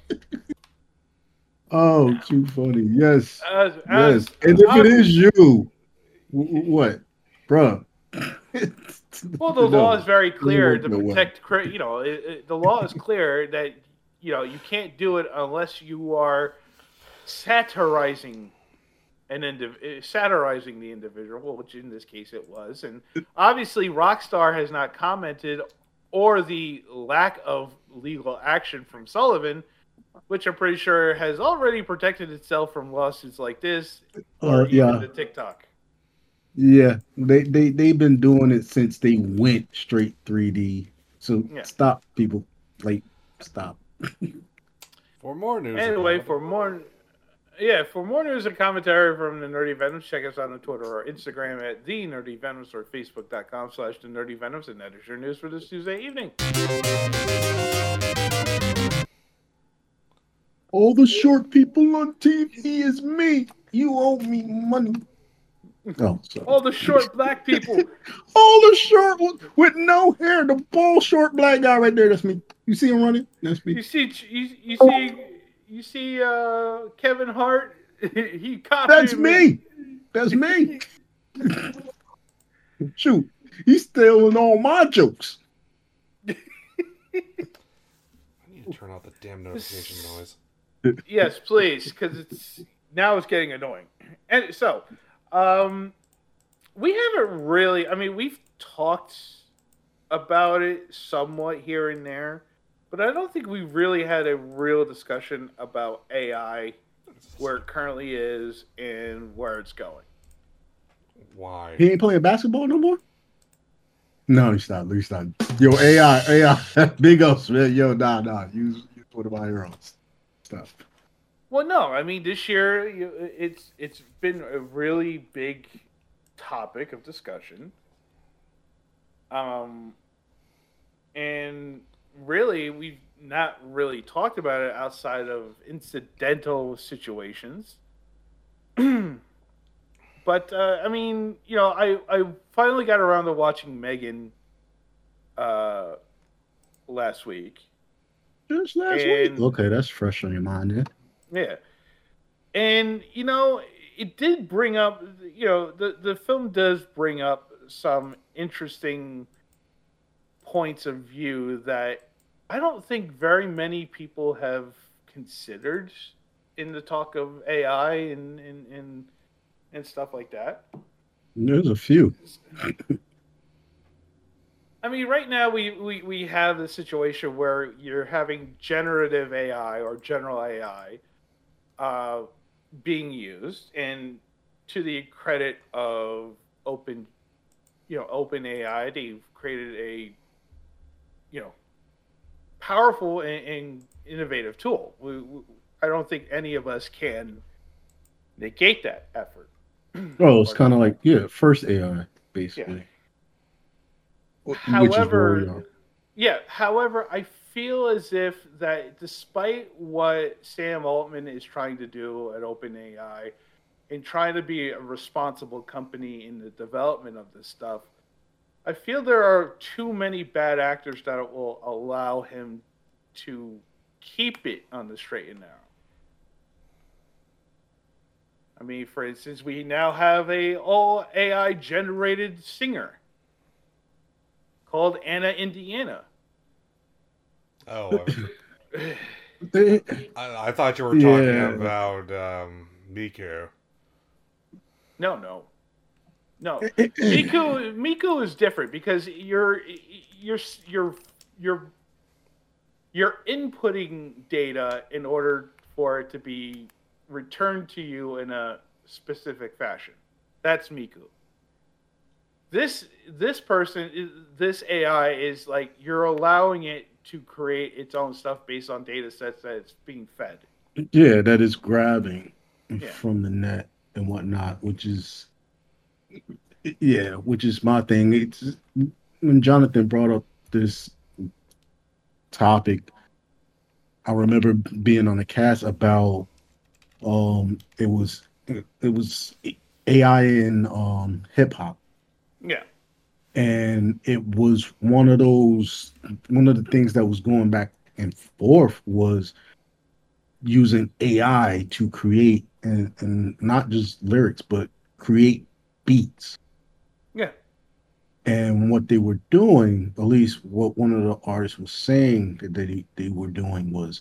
Oh, too funny. Yes. As, Yes. as, And if it is you, w- w- what? Bruh. Well, the *laughs* No. law is very clear to protect. cri- You know, it, it, the law is clear that you know you can't do it unless you are satirizing an indiv- eh, satirizing the individual, which in this case it was. And obviously, Rockstar has not commented or the lack of legal action from Sullivan, which I'm pretty sure has already protected itself from lawsuits like this or Uh, yeah. the TikTok. Yeah. They they they've been doing it since they went straight 3D. So Yeah. stop, people. Like, stop. *laughs* For more news. Anyway, for more, yeah, for more news and commentary from the Nerdy Venoms, check us out on Twitter or Instagram at the Nerdy Venoms or Facebook.com slash the Nerdy Venoms, and that is your news for this Tuesday evening. All the short people on TV is me. You owe me money. Oh, sorry. All the short black people. *laughs* All the short ones with no hair, the bald short black guy right there. That's me. You see him running? That's me. You see, you, you see, you see, uh, Kevin Hart. *laughs* he copied That's me. That's me. *laughs* Shoot, he's stealing all my jokes. I need to turn off the damn notification noise. yes, please, because it's now it's getting annoying. And so, um, we haven't really. I mean, we've talked about it somewhat here and there, but I don't think we really had a real discussion about AI, where it currently is and where it's going. Why? He ain't playing basketball no more. No, he's not. He's not. Yo, AI, AI, *laughs* big ups, man. Yo, nah, nah. Use use one of my own stuff. Well, no, I mean this year it's it's been a really big topic of discussion. Um, and really we've not really talked about it outside of incidental situations. *clears throat* but uh, I mean, you know, I I finally got around to watching Megan uh, last week. Just last And- week. Okay, that's fresh on your mind, yeah. And you know, it did bring up you know, the the film does bring up some interesting points of view that I don't think very many people have considered in the talk of AI and and and, and stuff like that. There's a few. *laughs* I mean, right now we, we, we have the situation where you're having generative AI or general AI uh, being used, and to the credit of open, you know, open AI, they've created a, you know, powerful and, and innovative tool. We, we, I don't think any of us can negate that effort. *clears throat* Oh, it's kind of like yeah, first AI basically. Which is where However, yeah. However, I feel as if that despite what Sam Altman is trying to do at OpenAI, and trying to be a responsible company in the development of this stuff, I feel there are too many bad actors that will allow him to keep it on the straight and narrow. I mean, for instance, we now have a all AI generated singer called Anna Indiana. Oh, They- *laughs* I, I thought you were talking Yeah. about um, Miku. No, no, no. *clears throat* Miku, Miku is different because you're you're you're you're you're inputting data in order for it to be returned to you in a specific fashion. That's Miku. This this person this AI is like you're allowing it to create its own stuff based on data sets that it's being fed. Yeah, that is grabbing Yeah. from the net and whatnot, which is yeah, which is my thing. It's when Jonathan brought up this topic, I remember being on a cast about um it was it was AI in um hip hop Yeah. And it was one of those one of the things that was going back and forth was using AI to create and, and not just lyrics but create beats Yeah. and what they were doing at least what one of the artists was saying that they, they were doing was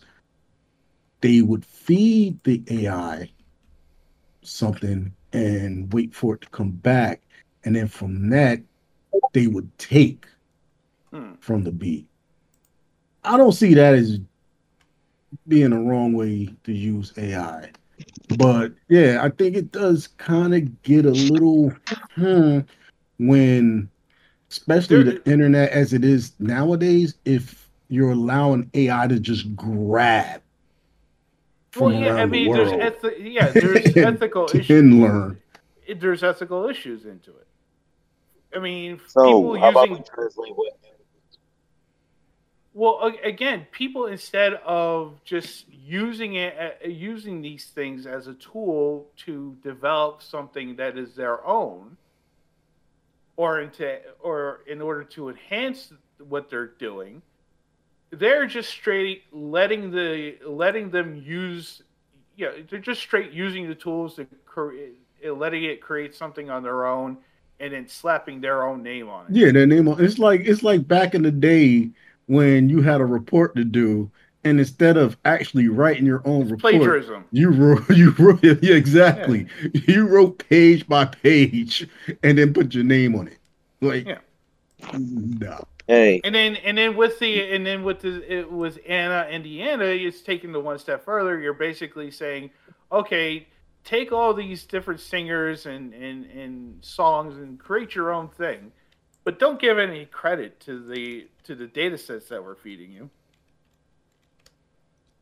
they would feed the AI something and wait for it to come back and then from that they would take Hmm. from the beat. I don't see that as being a wrong way to use AI. But yeah, I think it does kind of get a little hmm, when especially the internet as it is nowadays, if you're allowing AI to just grab Well, yeah, I mean, the there's ethi- yeah, there's *laughs* ethical issues. learn. there's ethical issues into it. I mean, So people how about using we translate what? well again, people instead of just using it, uh, using these things as a tool to develop something that is their own, or into or in order to enhance what they're doing, they're just straight letting the letting them use. Yeah, they're just straight using the tools to create letting it create something on their own, and then slapping their own name on it. Yeah, their name on it's like it's like back in the day when you had a report to do, and instead of actually writing your own report, plagiarism. you wrote *laughs* you wrote yeah, exactly. You wrote page by page and then put your name on it. Like Yeah. no. Hey, And then and then with the and then with the it was Anna Indiana, it's taken the one step further. You're basically saying, okay, take all these different singers and and, and songs and create your own thing, but don't give any credit to the to the data sets that we're feeding you.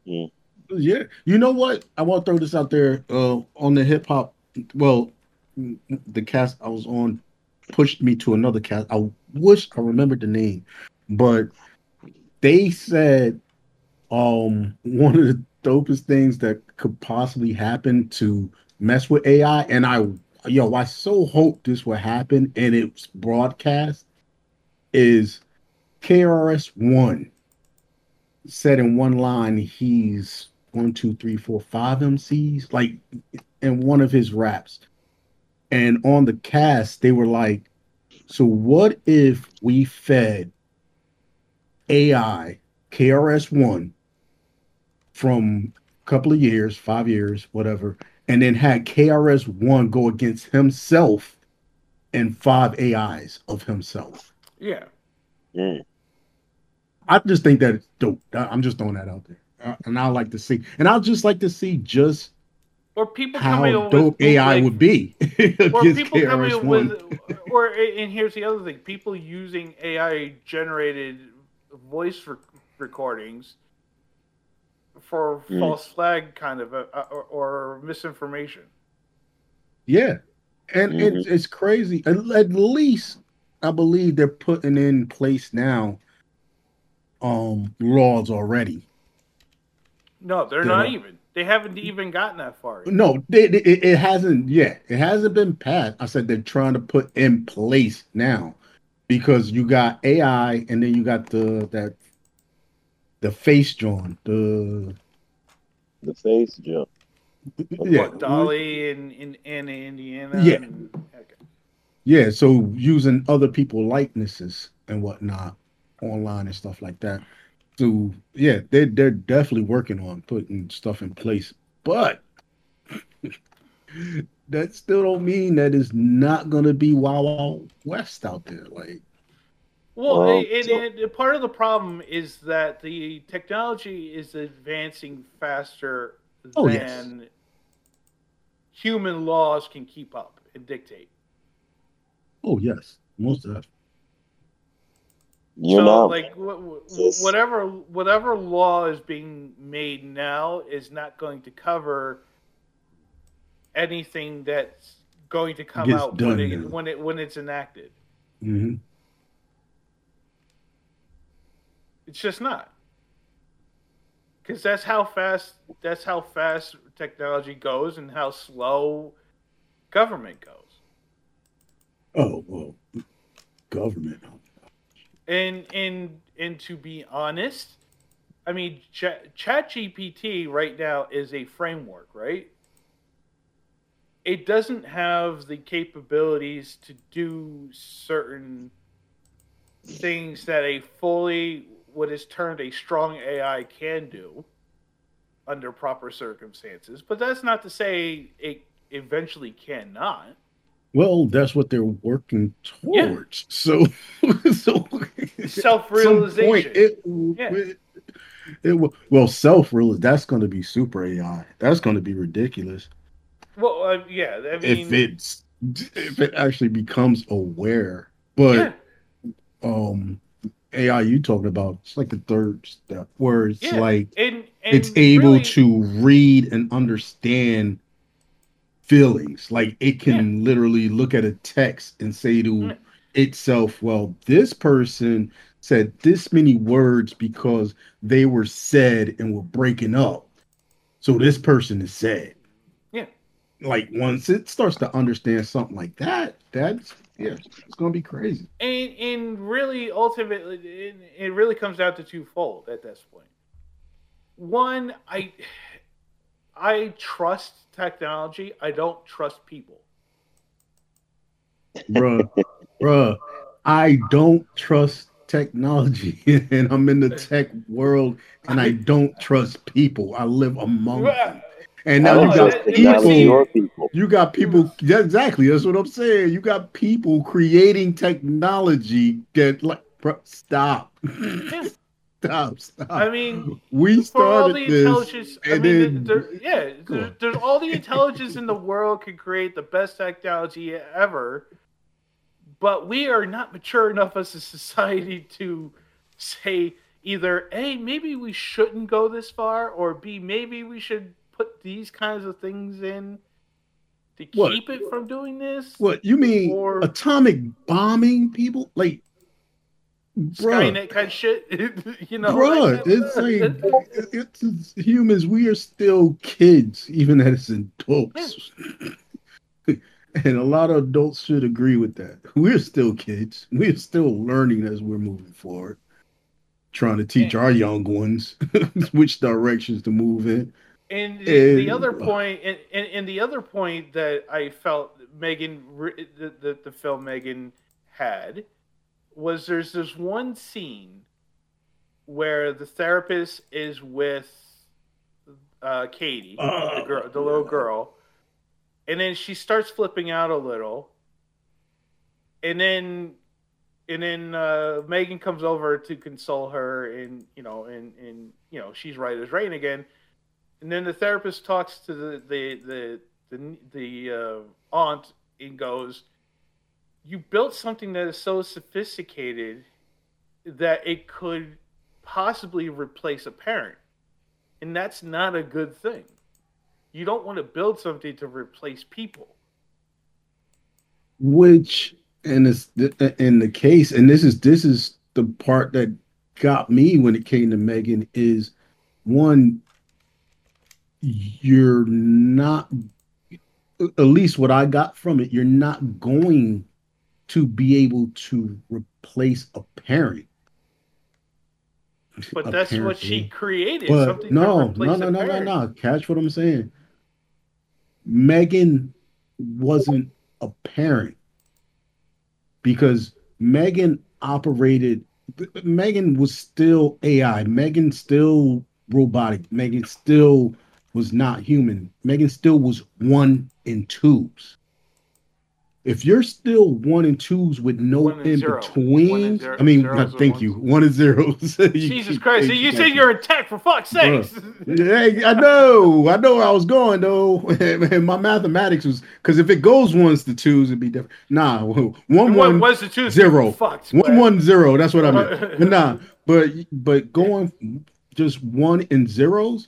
Yeah. Yeah. You know what? I want to throw this out there uh on the hip hop well the cast I was on pushed me to another cast. I wish I remembered the name, but they said um *laughs* one of the dopest things that could possibly happen to mess with AI, and I yo, I so hope this will happen and it's broadcast is KRS-One said in one line he's one, two, three, four, five MCs, like in one of his raps. And on the cast, they were like, so what if we fed AI KRS-One from a couple of years, five years, whatever, and then had KRS-One go against himself and five AIs of himself? Yeah. I just think that it's dope. I- I'm just throwing that out there. Uh, and I like to see, and I'd just like to see just Or people how coming up dope with AI bootleg- would be *laughs* or people coming KRS-One. with, or and here's the other thing: people using AI generated voice rec- recordings for Mm. false flag kind of a, or, or misinformation. Yeah, and it's it's crazy. At, at least I believe they're putting in place now um laws already. No, they're They're not not. even. They haven't even gotten that far. Yet. No, they, they- it, it hasn't yet. It hasn't been passed. I said they're trying to put in place now because you got AI and then you got the that the face drawn the the face jump. Yeah, What, DALL-E and in Anna, Indiana. Yeah. and- Yeah, so using other people likenesses and whatnot online and stuff like that. So yeah, they they're definitely working on putting stuff in place, but *laughs* that still don't mean that it's not gonna be Wild Wild West out there. Like, Well, Well, and, so- and- and part of the problem is that the technology is advancing faster Oh, than yes. human laws can keep up and dictate. oh yes, most of that. You so, know, like, wh- wh- whatever whatever law is being made now is not going to cover anything that's going to come out when it, when it when it's enacted. hmm It's just not. Because that's how fast that's how fast technology goes and how slow government goes. Oh well, government. And and and to be honest, I mean, Chat ChatGPT right now is a framework, right? It doesn't have the capabilities to do certain things that a fully what is termed a strong AI can do under proper circumstances. But that's not to say it eventually cannot. Well, that's what they're working towards. So, *laughs* so Self-realization. point, It, Yeah. it, it will. Well, self real. That's going to be super AI. That's going to be ridiculous Well, uh, yeah, I mean, if it's if it actually becomes aware. But um, AI you talking about? It's like the third step where it's Yeah, like and- and it's able really- to read and understand feelings. Like it can literally look at a text and say to mm. itself, "Well, this person said this many words because they were said and were breaking up. So this person is sad." Yeah. Like once it starts to understand something like that, that's yeah, it's gonna be crazy. And and really, ultimately, it, it really comes down to twofold at this point. One, I I trust technology. I don't trust people. *laughs* bruh, bruh, I don't trust technology, *laughs* and I'm in the tech world, and I don't trust people. I live among them. And now you got that- that was people, your people. you got people. Yeah, exactly. That's what I'm saying. You got people creating technology that, like, bro, stop, *laughs* stop, stop. I mean, we for all the this, intelligence, I mean, then there, yeah, there, there's all the intelligence in the world can create the best technology ever, but we are not mature enough as a society to say either a maybe we shouldn't go this far, or b maybe we should put these kinds of things in to What? keep it from doing this. what you mean? Or- atomic bombing people, like, bruh. Skynet kind of shit, *laughs* you know. Bruh, like, it's *laughs* like it's, it's humans. We are still kids, even as adults. *laughs* and a lot of adults should agree with that. We're still kids. We're still learning as we're moving forward, trying to teach our young ones which directions to move in. And the, the other point, and, and, and the other point that I felt Megan, re- the, the, the film Megan had, was there's this one scene where the therapist is with uh, Katie, the girl, the little girl, and then she starts flipping out a little, and then and then uh, Megan comes over to console her, and you know, and and you know, she's right as rain again. And then the therapist talks to the the the the, the uh, aunt and goes, "You built something that is so sophisticated that it could possibly replace a parent, and that's not a good thing. You don't want to build something to replace people." which in this in the case and this is this is the part that got me when it came to megan is one you're not at least what i got from it you're not going to be able to replace a parent But that's what she created. But something no, no, no, no, no, no. Catch what I'm saying. Megan wasn't a parent because Megan operated. Megan was still AI. Megan still robotic. Megan still was not human. Megan still was one in twos. If you're still one and twos with no in zero. Between, zero- I mean, thank ones. you. One and zeros. *laughs* You Jesus Christ! You said you're in tech for fuck's sakes. Hey, I know, I know where I was going though. *laughs* My mathematics was because if it goes ones to twos, it'd be different. Nah, *laughs* one What one was the two? zero. Fucked, One man. one zero. That's what I meant. But nah, but but going just one and zeros,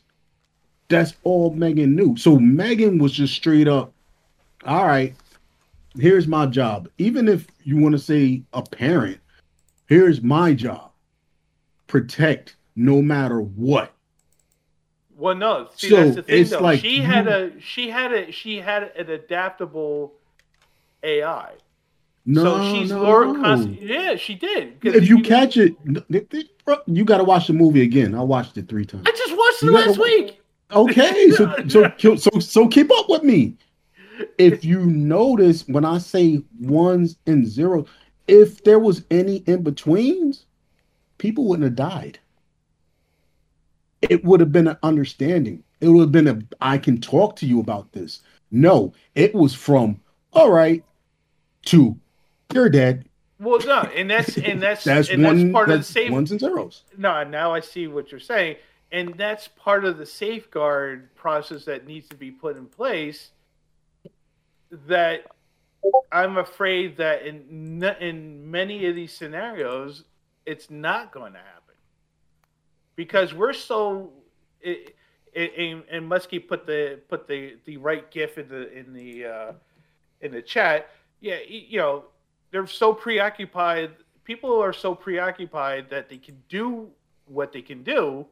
that's all Megan knew. So Megan was just straight up. All right, here's my job. Even if you want to say a parent, here's my job. Protect no matter what. Well, no. See, So, that's the thing, it's though. like she you- had a she had a she had an adaptable AI. No, so she's no. Laura Const- Yeah, she did. If you catch it, you got to watch the movie again. I watched it three times. I just watched it You last week. Okay, *laughs* so so so so keep up with me. If you notice when I say ones and zeros, if there was any in betweens, people wouldn't have died. It would have been an understanding. It would have been a I can talk to you about this. No, it was from all right to you're dead. Well, no, and that's and *laughs* that's That's and one that's part that's of the safe. ones and zeros. No, now I see what you're saying, and that's part of the safeguard process that needs to be put in place. That I'm afraid that in in many of these scenarios, it's not going to happen because we're so. It, it, and, Muskie put the put the the right gif in the in the uh, in the chat. Yeah, you know, they're so preoccupied. People are so preoccupied that they can do what they can do.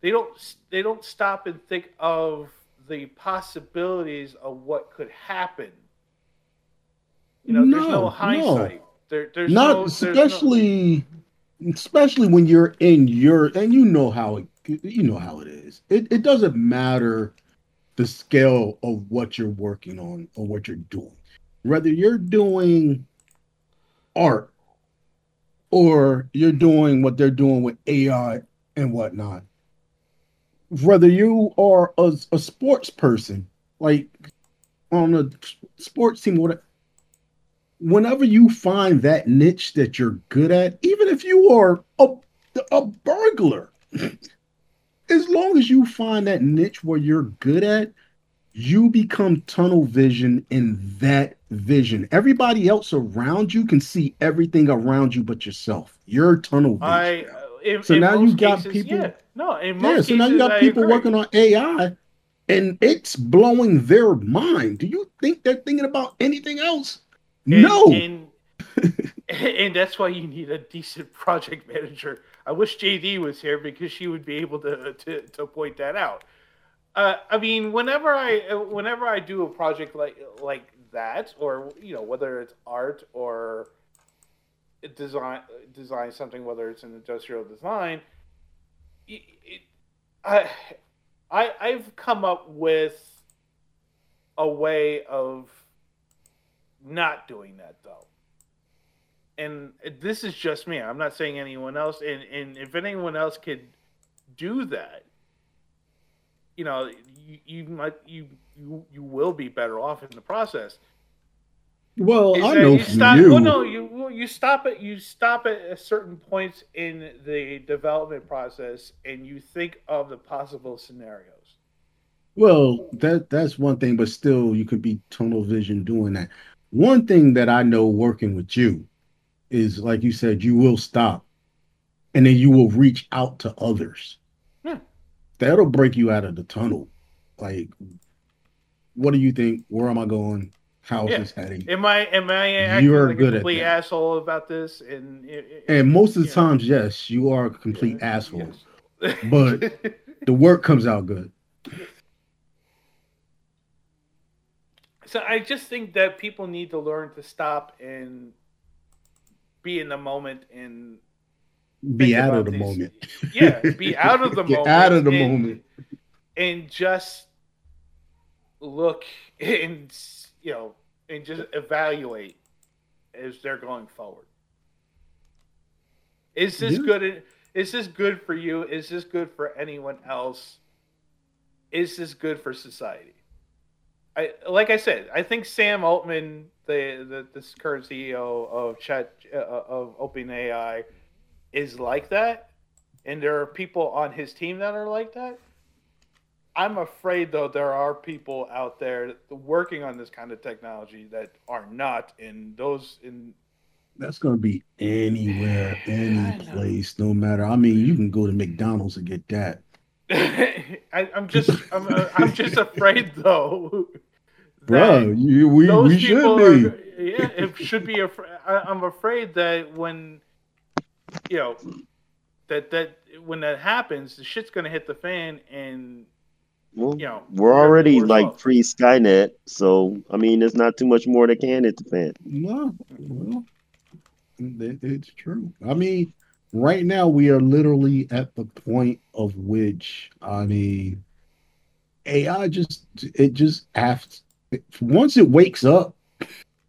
They don't. They don't stop and think of the possibilities of what could happen. You know, there's No, no no. hindsight. There, there's not no, there's no- especially especially when you're in your and you know how it you know how it is it, it doesn't matter the scale of what you're working on or what you're doing whether you're doing art or you're doing what they're doing with AI and whatnot, whether you are a, a sports person, like on a sports team, whatever, whenever you find that niche that you're good at, even if you are a, a burglar, *clears throat* as long as you find that niche where you're good at, you become tunnel vision in that vision. Everybody else around you can see everything around you but yourself. You're tunnel vision. I in, so in now you got cases, people. Yeah. No, in Yeah, most so now you got I people agree. working on AI, and it's blowing their mind. Do you think they're thinking about anything else? And- no. And, *laughs* and that's why you need a decent project manager. I wish JD was here because she would be able to to, to point that out. Uh, I mean, whenever I whenever I do a project like like that, or you know, whether it's art or design design something, whether it's an industrial design, it, it, I I I've come up with a way of not doing that though. And this is just me. I'm not saying anyone else. And, and if anyone else could do that, you know, you, you might you, you you will be better off in the process. Well, Is I know you stop. you. Well, no, you you stop at you stop at a certain points in the development process, and you think of the possible scenarios. Well, that that's one thing, but still, you could be tunnel vision doing that. One thing that I know working with you is, like you said, you will stop, and then you will reach out to others. Yeah. That'll break you out of the tunnel. Like, what do you think? Where am I going? How's Yeah. this heading? Am I am I acting You're like good a complete asshole about this? And And most of the times, yes, you are a complete asshole, *laughs* but the work comes out good. So I just think that people need to learn to stop and be in the moment and Be out of the these- moment. Yeah, be *laughs* out of the Get moment. out of the and- moment. And just look *laughs* and you know and just evaluate as they're going forward. Is this Yeah. good? Is this good for you? Is this good for anyone else? Is this good for society? I like I said, I think Sam Altman, the, the this current CEO of Chat uh, of OpenAI, is like that, and there are people on his team that are like that. I'm afraid though there are people out there working on this kind of technology that are not in those in That's gonna be anywhere, *sighs* any place, no matter. I mean, you can go to McDonald's and get that. *laughs* I, I'm just I'm, uh, I'm just afraid *laughs* though. *laughs* Bro, you, we, those we should be. Are, yeah, it should be. Af- I, I'm afraid that when you know that that when that happens, the shit's gonna hit the fan, and Well, you know we're already like pre Skynet, so I mean, there's not too much more that can hit the fan. No, well, it- it's true. I mean, right now we are literally at the point of which I mean, AI just it just has once it wakes up. *laughs*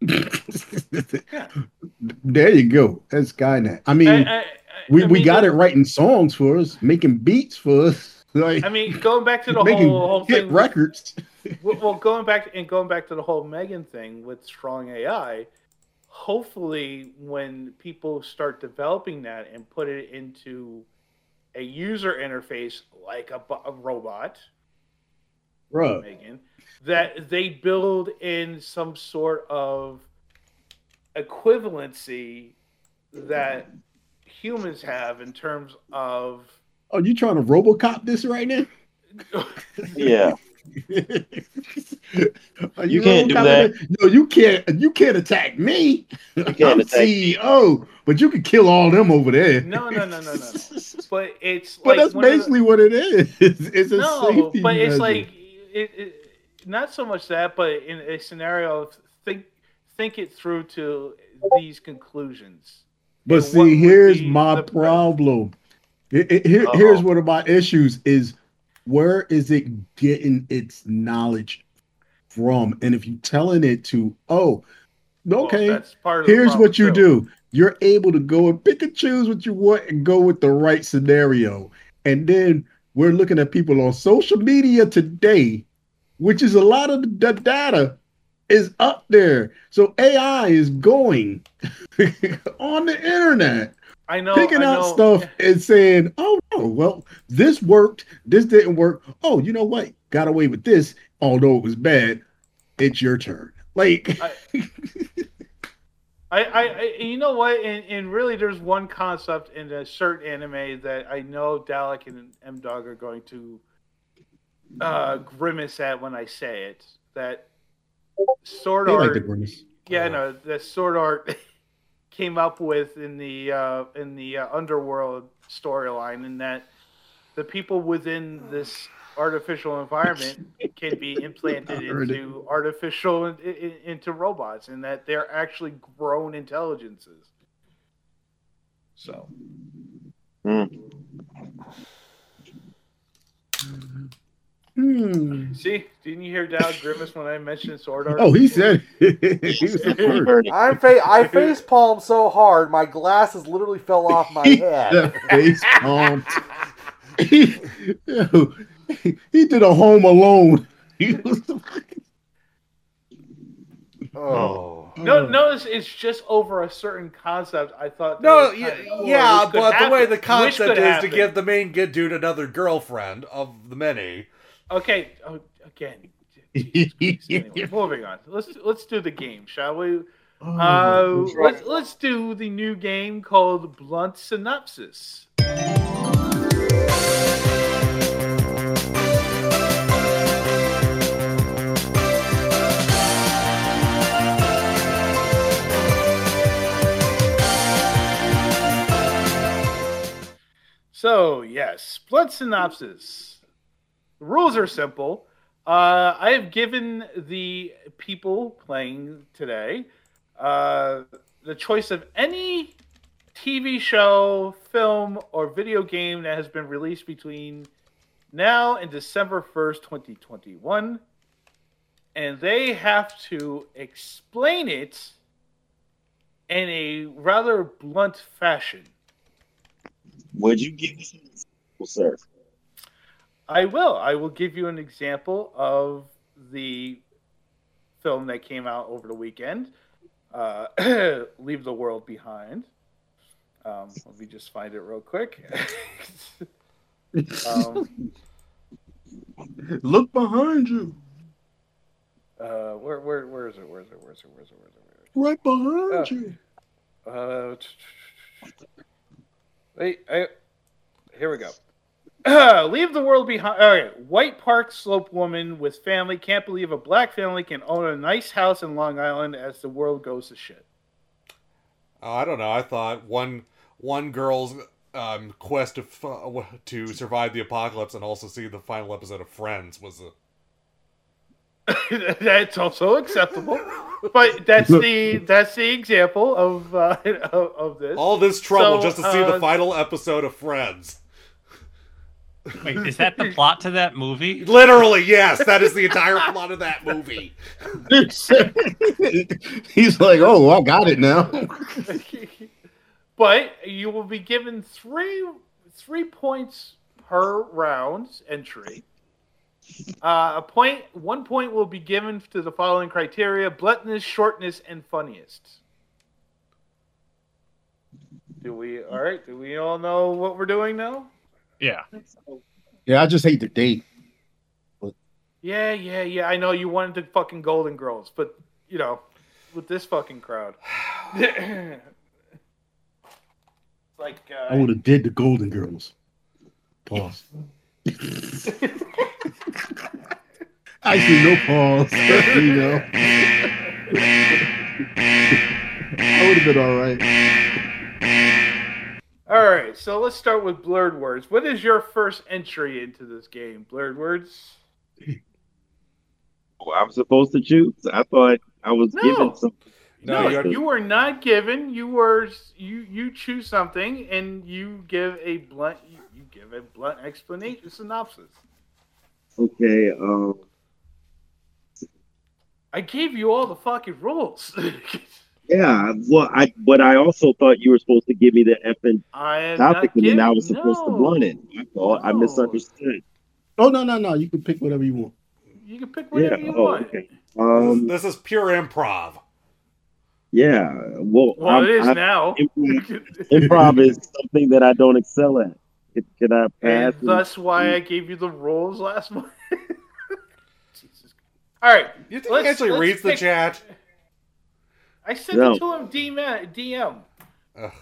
there you go. That's Skynet. I mean, I- I- we, I we mean, got the- it writing songs for us, making beats for us. Like I mean, going back to the whole, whole thing. records. *laughs* well, going back and going back to the whole Megan thing with strong AI, hopefully, when people start developing that and put it into a user interface like a, a robot, Bruh. Megan, that they build in some sort of equivalency that humans have in terms of Oh, you trying to RoboCop this right now? Yeah. Are You can't do that. it? No, you can't. You can't attack me. can't I'm attack me. CEO, but you can kill all them over there. no, no, no, no, no. no. But it's But like that's one of the- basically what it is. *laughs* It's a safety. no, safety but it's like it, it, not so much that, but in a scenario of think think it through to these conclusions. But see, here's be my the- problem. It- it- here- here's one of my issues: is where is it getting its knowledge from? And if you're telling it to, oh, Okay. of Here's what you too. do. You're able to go and pick and choose what you want and go with the right scenario. And then we're looking at people on social media today, which is a lot of the data is up there. So AI is going *laughs* on the internet, I know. picking I out know. stuff and saying, oh, no, well, this worked. This didn't work. Oh, you know what? Got away with this, although it was bad. It's your turn. Like, I, I, I, you know what? And, and really, there's one concept in a certain anime that I know Dalek and M Dog are going to uh, grimace at when I say it. That sword they art, like the grimace. yeah, no, the sword art *laughs* came up with in the uh, in the uh, underworld storyline, and that the people within this artificial environment can be implanted I it. into artificial in, in, into robots, and that they're actually grown intelligences. So Hmm. see, didn't you hear Dalek grimace when I mentioned sword art? Oh, he said *laughs* he was the first. I'm fa- I face palmed so hard, my glasses literally fell off my head. The face palm. he, yo, he did a home alone. He was the Oh. No, notice it's just over a certain concept. I thought. No, was yeah, kinda cool, yeah which could but the way the concept could is to give the main good dude another girlfriend of the many. Okay, oh, again. Anyway, *laughs* moving on. Let's let's do the game, shall we? Uh, let's let's do the new game called Blunt Synopsis. So yes, Blunt Synopsis. The rules are simple. Uh, I have given the people playing today uh, the choice of any TV show, film, or video game that has been released between now and December 1st, 2021. And they have to explain it in a rather blunt fashion. Would you give us an example, sir? I will. I will give you an example of the film that came out over the weekend. Uh, *clears throat* Leave the World Behind. Um, let me just find it real quick. *laughs* um, Look behind you. uh, where, where, where is it? Where is it? Where is it? Where is it? Where is it? Right behind Oh. you. Uh, wait, I, here we go. *clears throat* leave the world behind. All right. White Park Slope woman with family can't believe a black family can own a nice house in Long Island as the world goes to shit. Oh, I don't know. I thought one one girl's um, quest to f- to survive the apocalypse and also see the final episode of Friends was a. *laughs* that's also acceptable, but that's the *laughs* that's the example of uh, *laughs* of, of this. All this trouble So, just to see the uh, final episode of Friends. Wait, is that the plot to that movie? *laughs* Literally, yes. That is the entire plot of that movie. *laughs* He's like, oh, I got it now. but you will be given three three points per round entry. Uh, a point, one point will be given to the following criteria: bluntness, shortness, and funniest. Do we? All right. Do we all know what we're doing now? Yeah. Yeah, I just hate the date. Yeah, yeah, yeah. I know you wanted the fucking Golden Girls, but you know, with this fucking crowd, *sighs* like uh, I would have did the Golden Girls. Pause. *laughs* Actually, no pause. *laughs* you know, *laughs* I would have been all right. All right, so let's start with blurred words. What is your first entry into this game? Blurred words. *clears throat* Oh, I'm supposed to choose. I thought I was No. given some. No, you were not given. You were you you choose something and you give a blunt you, you give a blunt explanation synopsis. Okay. Um. I gave you all the fucking rules. *laughs* Yeah, well, I but I also thought you were supposed to give me the effing I topic, and then I was supposed to no. blunt it. I thought I misunderstood. Oh no, no, no! You can pick whatever you want. You can pick Yeah. whatever you Oh, want. okay. Um. This is pure improv. Yeah. Well, Well, I'm- it is I'm- now. *laughs* Improv, improv is something that I don't excel at. Can, can I pass? And thus why I gave you the rules last *laughs* month. Jesus. All right. You think he actually reads the chat? I sent No. it to him DM. DM.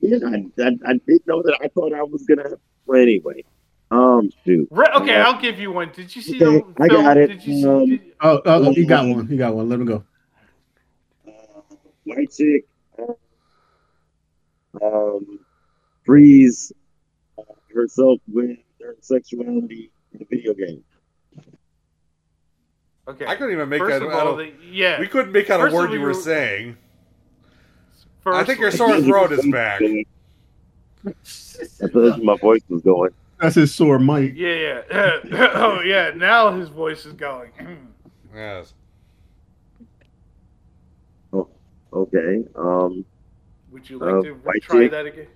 Yeah, I, I, I didn't know that. I thought I was gonna. Well, anyway. Um. Shoot. Re- okay, Uh, I'll give you one. Did you see Okay, the I film? got it. Did you see, Um, did- Oh, oh, he got one. You got one. Let him go. White chick. Um. Freeze uh, herself with her sexuality in a video game. Okay. I couldn't even make First out. of I all, don't- the, yeah. We couldn't make out a First of word all, you you were were- saying. I think your of- sore throat is back. I thought my voice was going. That's his sore mic. Yeah, yeah. *laughs* oh, yeah. Now his voice is going. Yes. Oh, okay. Um. Would you like Uh, to white try chick. that again?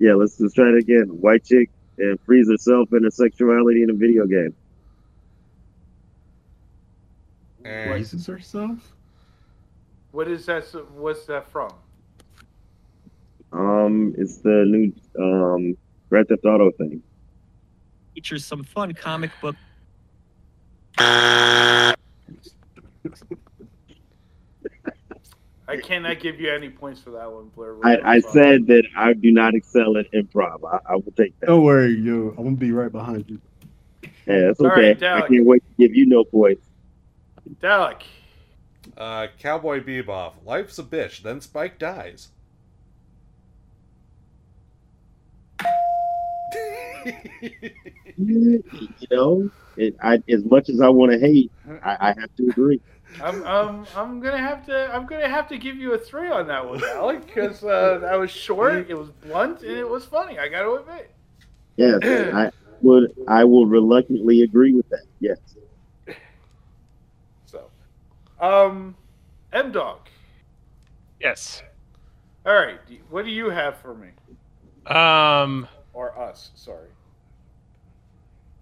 Yeah, let's just try it again. White chick and freeze herself in her sexuality in a video game. And Raises herself. What is that? What's that from? Um, it's the new um Grand Theft Auto thing. Features some fun comic book. I cannot give you any points for that one, Blair. I, I said that I do not excel at improv. I, I will take that. Don't worry, yo. I'm gonna be right behind you. Yeah, that's All okay. right, I can't wait to give you no points. Dalek. Uh, Cowboy Bebop. Life's a bitch. Then Spike dies. *laughs* You know, it, I, as much as I want to hate, I, I have to agree. I'm, um, I'm gonna have to. I'm gonna have to give you a three on that one, Alec, because uh, that was short, it was blunt, and it was funny. I got to admit. Yes, I would. I will reluctantly agree with that. Yes. So, um, M Dog. Yes. All right, what do you have for me Um, or us? Sorry.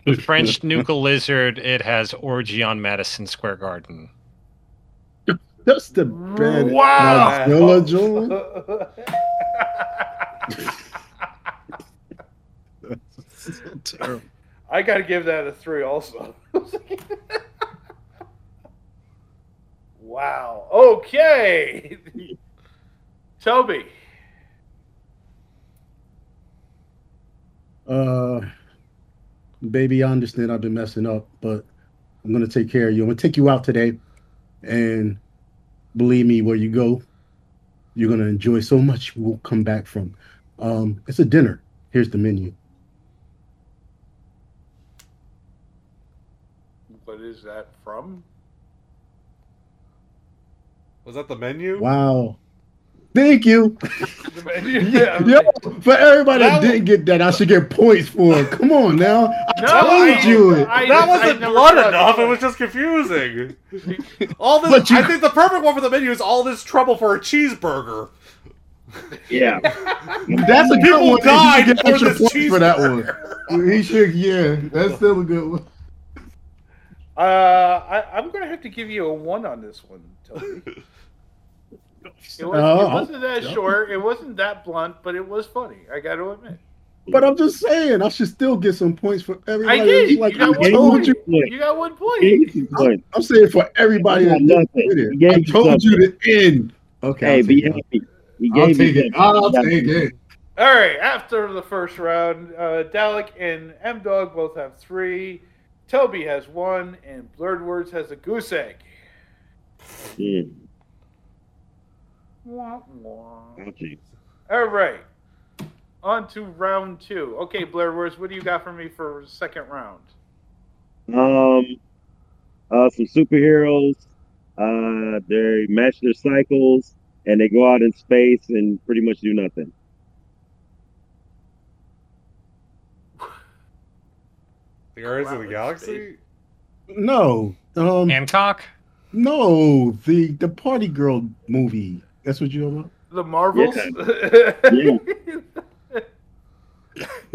The French Nuka Lizard. It has orgy on Madison Square Garden. That's the bad Wow. Godzilla joint. *laughs* That's so terrible. I got to give that a three, also. *laughs* wow. Okay. *laughs* Toby. Uh, baby, I understand I've been messing up, but I'm gonna take care of you. I'm gonna take you out today, and believe me, where you go, you're gonna enjoy so much. You won't come back from. Um, it's a dinner. Here's the menu. What is that from? Was that the menu? Wow. Thank you. *laughs* The menu? *laughs* Yeah, Yeah. for everybody that, That didn't get that, I should get points for it. Come on now. I *laughs* No, told I- you it. I- that I wasn't never blood enough. that. It was just confusing. All this. You- I think the perfect one for the menu is all this trouble for a cheeseburger. Yeah. That's a good People one. He should died get for extra this points for that cheeseburger. one. He should, yeah. That's still a good one. Uh, I, I'm going to have to give you a one on this one, Toby. *laughs* It, was, Oh, it wasn't that yeah. short. It wasn't that blunt, but it was funny. I got to admit. But I'm just saying, I should still get some points for everybody. I did. that's Like you got I one told point. you. You got one point. Gave you some points. I'm saying for everybody You that got didn't nothing. get He it. gave I you told you something. to end. Okay. Hey, I'll be it. happy. He I'll take it. I'll take it. All right. After the first round, uh, Dalek and M Dog both have three. Toby has one, and Blurred Words has a goose egg. Yeah. Wah, wah. Geez. All right. On to round two. Okay, Blair Words, what do you got for me for second round? Um, uh, some superheroes. Uh, they match their cycles and they go out in space and pretty much do nothing. The Guardians of the Galaxy? No. Um, Hancock. No, the the party girl movie. That's what you're about. The Marvels. Yeah.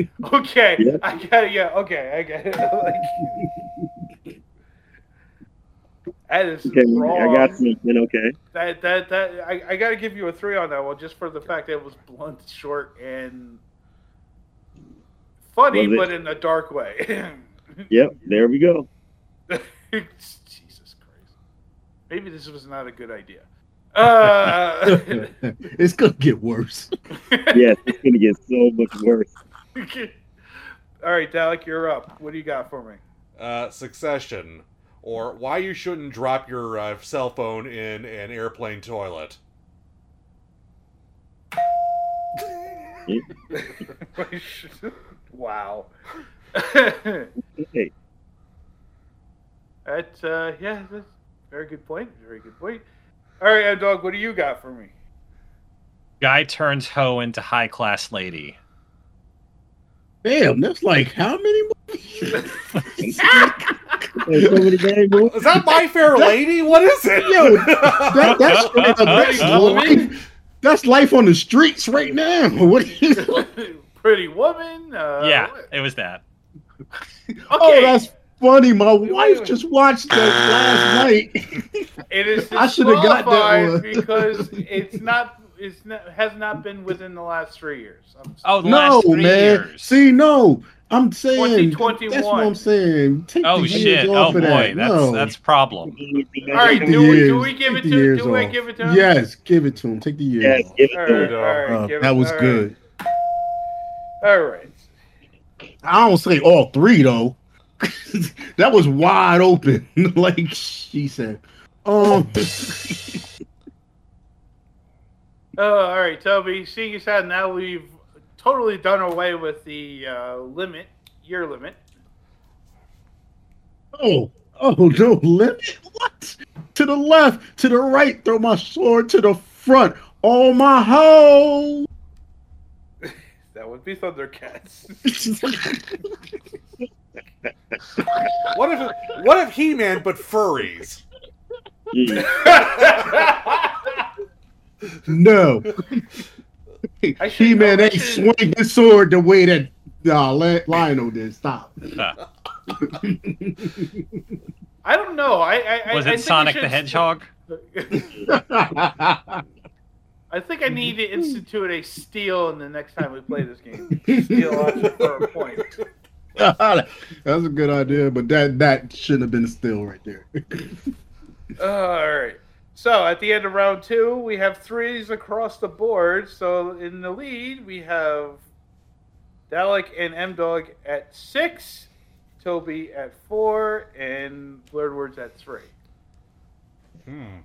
*laughs* okay, Yeah. I got it. Yeah, okay, I got it. *laughs* like, that is Okay, wrong. I got something. Okay. That that that I, I got to give you a three on that one, just for the fact that it was blunt, short, and funny, Was it- but in a dark way. *laughs* Yep. There we go. Jesus Christ. Maybe this was not a good idea. Uh, *laughs* it's gonna get worse. *laughs* yes, it's gonna get so much worse. *laughs* all right, Dalek, you're up. What do you got for me? Uh, Succession, or why you shouldn't drop your uh, cell phone in an airplane toilet. wow. Okay. That uh, yeah, that's a very good point. Very good point. All right, dog, what do you got for me? Guy turns hoe into high class lady. Damn, that's like how many *laughs* Is that My Fair Lady? What is it? Yo, that, that's, *laughs* that's, life, that's life on the streets right now. *laughs* What is, Pretty woman. Uh, yeah, it was that. Oh, that's funny. My wife just watched that last *laughs* night. It is *laughs* I shoulda got that one. *laughs* because it's not. It's not, has not been within the last three years. I'm Oh, the no, last three man. years. See, no. I'm saying that's what I'm saying. Take Oh the years shit! Oh off boy, that. that's no. that's problem. All right, Take the do we, do we give it to? years Do I off. give it to him? Yes, give it to him. Take the years. Yes, off. give it All to right, him. all right, Uh, give it- that was all right. good. All right. I don't say all three though. *laughs* that was wide open, *laughs* like she said. Um, Uh, *laughs* all right, Toby. Seeing as how now we've totally done away with the uh, limit, year limit. oh, oh no limit. What? To the left, to the right. Throw my sword to the front. All my hoe. That would be Thundercats. *laughs* What if what if He Man but furries? *laughs* No. He man I ain't should- swing his sword the way that uh, Li- Lionel did. Stop. I don't know. I, I I- Was I it think Sonic we the Hedgehog? *laughs* I think I need to institute a steal in the next time we play this game. *laughs* Steal option for a point. *laughs* That's a good idea, but that that shouldn't have been a steal right there. *laughs* All right. So at the end of round two, we have threes across the board. So in the lead, we have Dalek and M Dog at six, Toby at four, and Blurred Words at three. Hmm.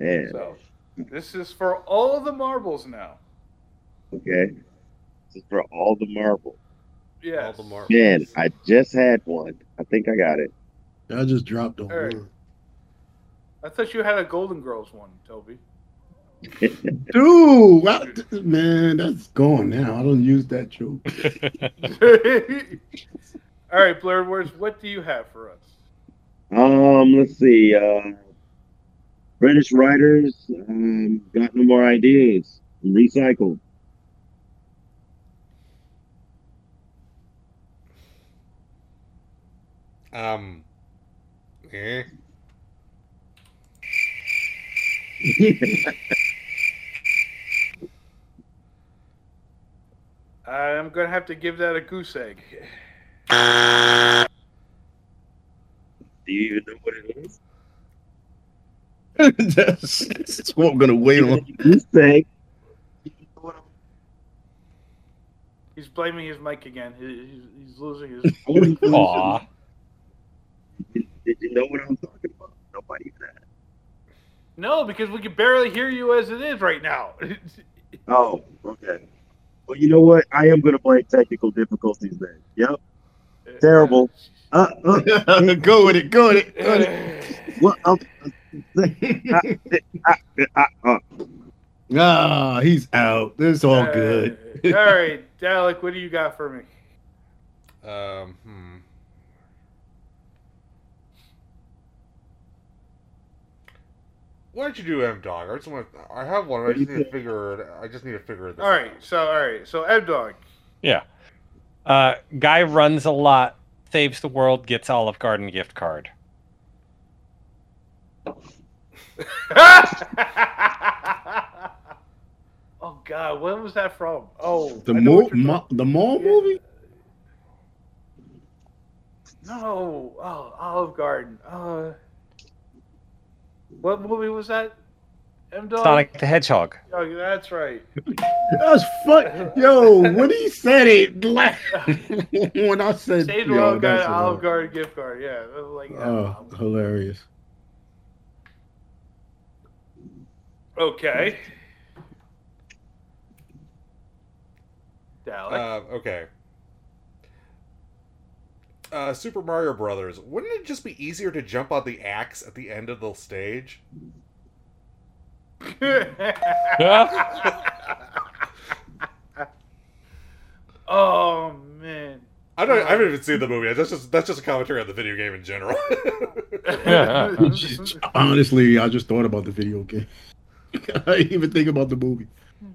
Man, So this is for all the marbles now. okay. This is for all the marbles. Yeah. All the mar- Man, I just had one. I think I got it. I just dropped on All right. one. I thought you had a Golden Girls one, Toby. *laughs* Dude, wow, man, that's gone now. I don't use that joke. *laughs* *laughs* all right, Blurred Words, what do you have for us? Um, let's see. Uh, British writers um, got no more ideas. Recycled. Um. Eh. *laughs* I'm gonna have to give that a goose egg. Do you even know what it is? That's, that's what I'm gonna wait on. You say He's blaming his mic again. He's, he's losing his. *laughs* Aw. Did, did you know what I'm talking about? Nobody said. No, because we can barely hear you as it is right now. *laughs* Oh, okay. Well, you know what? I am going to blame technical difficulties then. Yep. Terrible. Uh, uh, *laughs* go with it. Go with it. Go with it. well, um, Ah, he's out. This all, all good. All right, *laughs* Dalek, what do you got for me? Um, hmm. Why don't you do M Dog? I just want. To, I have one. I just need to figure it. I just need to figure it. All right. Out. So all right. So M Dog. Yeah. Uh, guy runs a lot, saves the world, gets Olive Garden gift card. *laughs* oh God, when was that from? Oh, The I mo- what mo- the mall movie. No, oh, Olive Garden. Uh, what movie was that? M Dog. Sonic the Hedgehog. Oh, that's right. *laughs* That was fun. Yo, when he said it, like, *laughs* when I said, Save the yo, World got Olive Garden gift card. Yeah, like Oh, hilarious. Okay. Dalek. Uh, okay. Uh, Super Mario Brothers. Wouldn't it just be easier to jump on the axe at the end of the stage? *laughs* oh man. I don't. I haven't even seen the movie. That's just that's just a commentary on the video game in general. Just- *laughs* *laughs* honestly, I just thought about the video game. *laughs* I didn't even think about the movie. Hmm.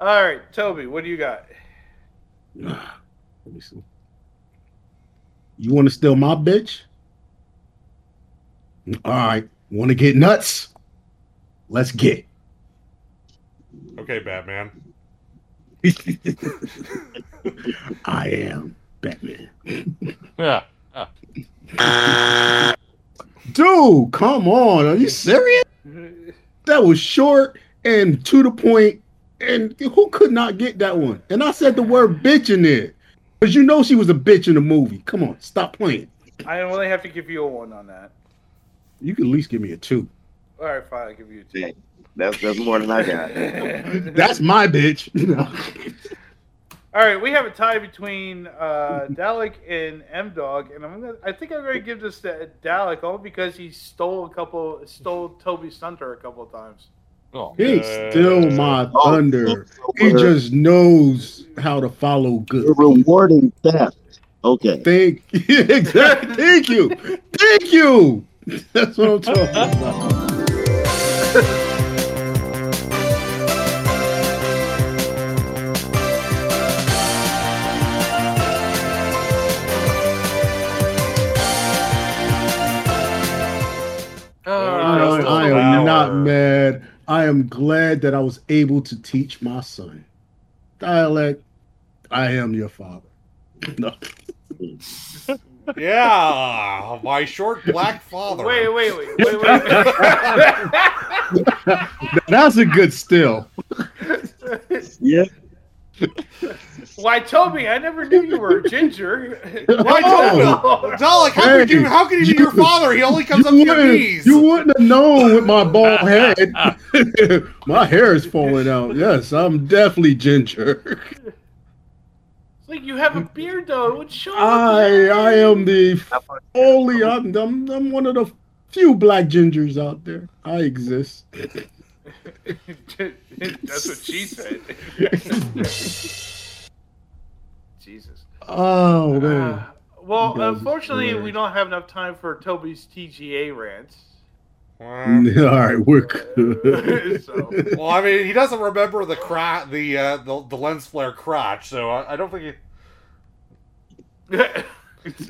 All right, Toby, what do you got? *sighs* Let me see. You want to steal my bitch? All right. Want to get nuts? Let's get. okay, Batman. *laughs* I am Batman. *laughs* Yeah. Dude, come on. Are you serious? That was short and to the point, and who could not get that one? And I said the word bitch in it. Because you know she was a bitch in the movie. Come on, stop playing. I only have to give you a one on that. You can at least give me a two. All right, fine, I'll give you a two. That's that's more than I got. *laughs* That's my bitch. *laughs* All right, we have a tie between uh, *laughs* Dalek and M Dog, and I'm gonna. I think I'm gonna give this to Dalek only because he stole a couple, stole Toby's thunder a couple of times. Oh, He ain't still my thunder. He just knows how to follow good. rewarding theft. Okay. Thank *laughs* exactly. Thank you. Thank you. *laughs* That's what I'm talking about. Am glad that I was able to teach my son Dalek. I am your father. *laughs* No. Yeah, my short black father. Wait, wait, wait, wait, wait. *laughs* That's a good still. Yeah. *laughs* Why, Toby? I never knew you were a ginger. *laughs* Why, Oh. Toby? Dalek, how could you? How could he be your father? He only comes up to You your wouldn't, knees. you wouldn't have known with my bald head. *laughs* my hair is falling out. Yes, I'm definitely ginger. It's like you have a beard though. It would show. I I am the only I'm, I'm I'm one of the few black gingers out there. I exist. *laughs* That's what she said. *laughs* Jesus. Oh man. Uh, well, You unfortunately, we don't have enough time for Toby's TGA rants. *laughs* All right, we're good. well, I mean, he doesn't remember the cro- the, uh, the the lens flare crotch, so I, I don't think he.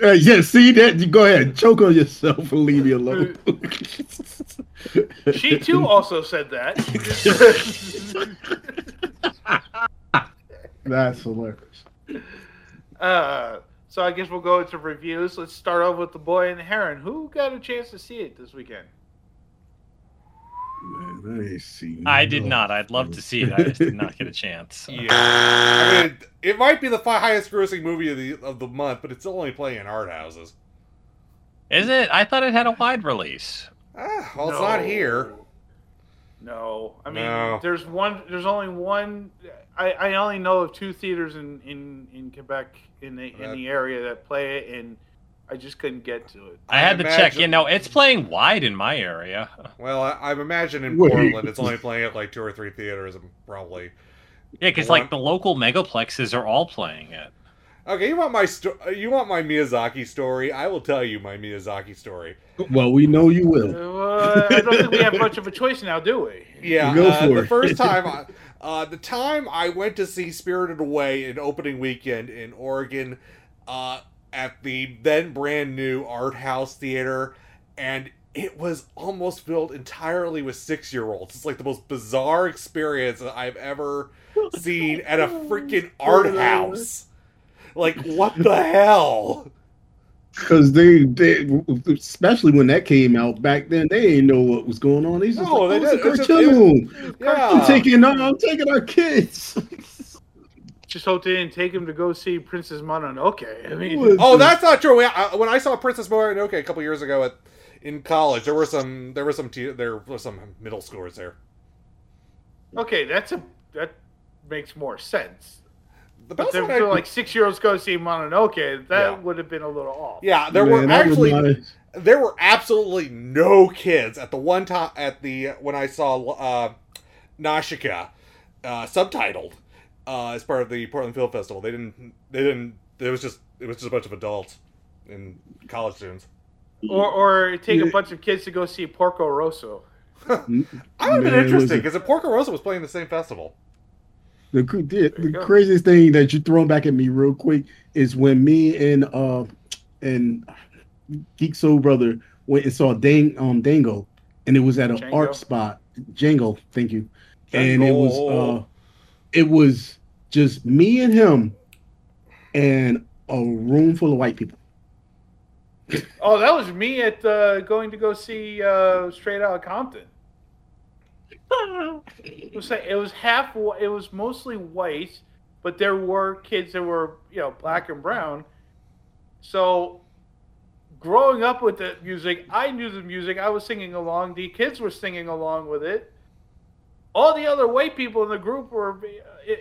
Uh, yeah, see that? Go ahead, choke on yourself and leave me alone. She too also said that. *laughs* That's hilarious. uh, so I guess we'll go into reviews. Let's start off with the boy and the heron. Who got a chance to see it this weekend? Man, I ain't seen I did not. I'd love to see it. I just did not get a *laughs* chance. Yeah, I mean, it might be the highest grossing movie of the of the month, but it's only playing in art houses. Is it? I thought it had a wide release. Ah, well, it's not here. No, I mean, No. there's one. There's only one. I, I only know of two theaters in, in, in Quebec in the in the area that play it, and I just couldn't get to it. I had to check. imagine- You know, it's playing wide in my area. Well, I, I'm imagining in Wait. Portland, it's only playing at like two or three theaters, probably. Yeah, because like the local megaplexes are all playing it. Okay, you want my sto- you want my Miyazaki story? I will tell you my Miyazaki story. Well, we know you will. Uh, I don't think we have much of a choice now, do we? Yeah, Go uh, for the it. first *laughs* time, I, uh, the time I went to see Spirited Away in opening weekend in Oregon, uh, at the then brand new Art House Theater, and it was almost filled entirely with six year olds. It's like the most bizarre experience that I've ever seen at a freaking *laughs* art house. Like, what the hell? Because they, they, especially when that came out back then, they didn't know what was going on. They just No, like, they oh, it's a didn't. Just- cartoon. it was- I'm yeah. taking, our, I'm taking our kids. *laughs* Just hope they didn't take him to go see Princess Mononoke. I mean, Oh, that's not true. I, I- when I saw Princess Mononoke a couple years ago at in college, there were some there were some te- there were some middle schoolers there. okay, that's a that makes more sense. The best then one I- like six year olds go see Mononoke, that Yeah. would have been a little off. yeah, there were Man, that was actually my- there were absolutely no kids at the one time at the when I saw uh, Nausicaä uh, subtitled uh, as part of the Portland Film Festival. They didn't they didn't. It was just it was just a bunch of adults and college students. Or or take a bunch of kids to go see Porco Rosso. *laughs* I would have been Man, interesting because Porco Rosso was playing the same festival. The, the, the craziest thing that you throwing back at me real quick is when me and uh and Geek Soul Brother went and saw Dang um Dango, and it was at an Django. art spot. Django, thank you. And it was uh it was just me and him and a room full of white people. Oh, that was me at uh, going to go see uh, Straight Outta Compton. *laughs* It was like, it was half it was mostly white, but there were kids that were you know black and brown. So, growing up with the music, I knew the music. I was singing along. The kids were singing along with it. All the other white people in the group were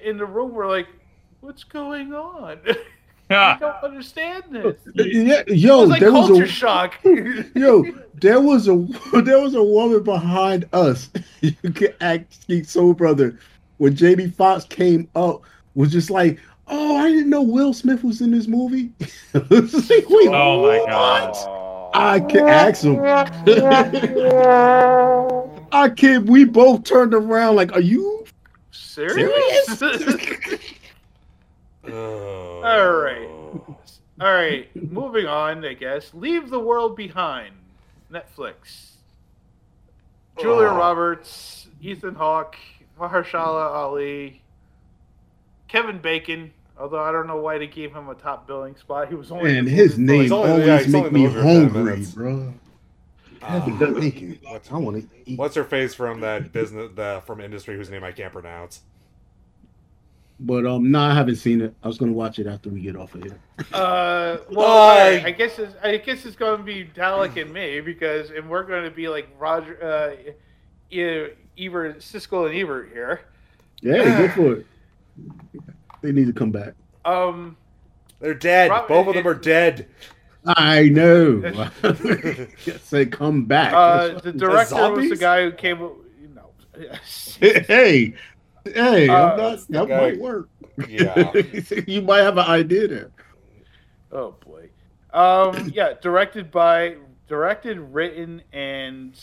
in the room were like, "What's going on? *laughs* I don't understand this." *laughs* Yeah, It yo, was like there was culture a shock. *laughs* yo, there was a there was a woman behind us. You can act Geek Soul Brother when Jamie Foxx came up was just like, oh, I didn't know Will Smith was in this movie. Like, oh Wait, Oh my what? god. I can ask him. *laughs* I can. We both turned around like, are you Serious? *laughs* Oh. All right. All right. Moving on, I guess. Leave the World Behind. Netflix. Julia Oh. Roberts, Ethan Hawke, Mahershala Ali, Kevin Bacon. Although I don't know why they gave him a top billing spot. He was only in And his movie name only- always he's make me in the movie for 10 hungry, bro. Uh, Kevin Bacon. what's, I want to eat. what's her face from that business the from industry whose name I can't pronounce? But um, no, I haven't seen it. I was gonna watch it after we get off of here. Uh, *laughs* well, I- I guess it's, I guess it's going to be Dalek and me because, and we're going to be like Roger, uh, E- Ebert, Siskel and Ebert here. Yeah, go for it. *sighs* They need to come back. Um, They're dead. Rob- Both of them are dead. I know. *laughs* *laughs* Say come back. uh, the director was the guy who came. You know, *laughs* hey, hey, Uh, I'm not, that guy- might work. Yeah. you might have an idea there. oh boy. Um, yeah, directed by, directed, written, and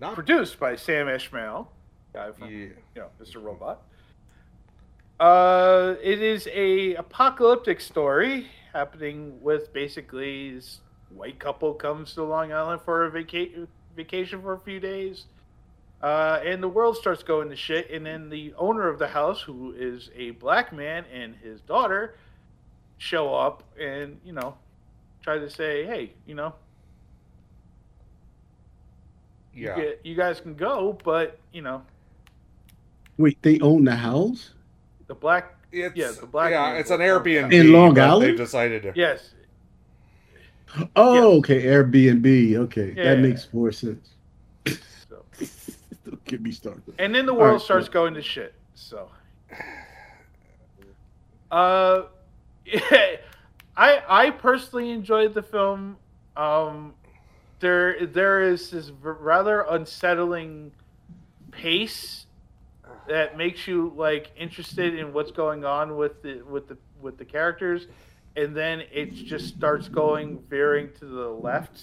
Not produced by Sam Esmail, guy from Yeah. you know Mr. Robot. Uh, it is a apocalyptic story happening with basically this white couple comes to Long Island for a vaca- vacation for a few days. Uh, and the world starts going to shit, and then the owner of the house, who is a black man, and his daughter show up and, you know, try to say, hey, you know, Yeah. you, you guys can go, but, you know, Wait, they own the house? The black, It's, yeah, the black yeah, it's an Airbnb In Long Island? They decided to. Yes, Oh, okay, Airbnb. Okay, Yeah. that makes more sense. so. *laughs* Don't get me started. and then the world right, starts cool. going to shit. So, *sighs* uh, *laughs* I I personally enjoyed the film. Um, there there is this rather unsettling pace that makes you like interested in what's going on with the with the with the characters, and then it just starts going veering to the left.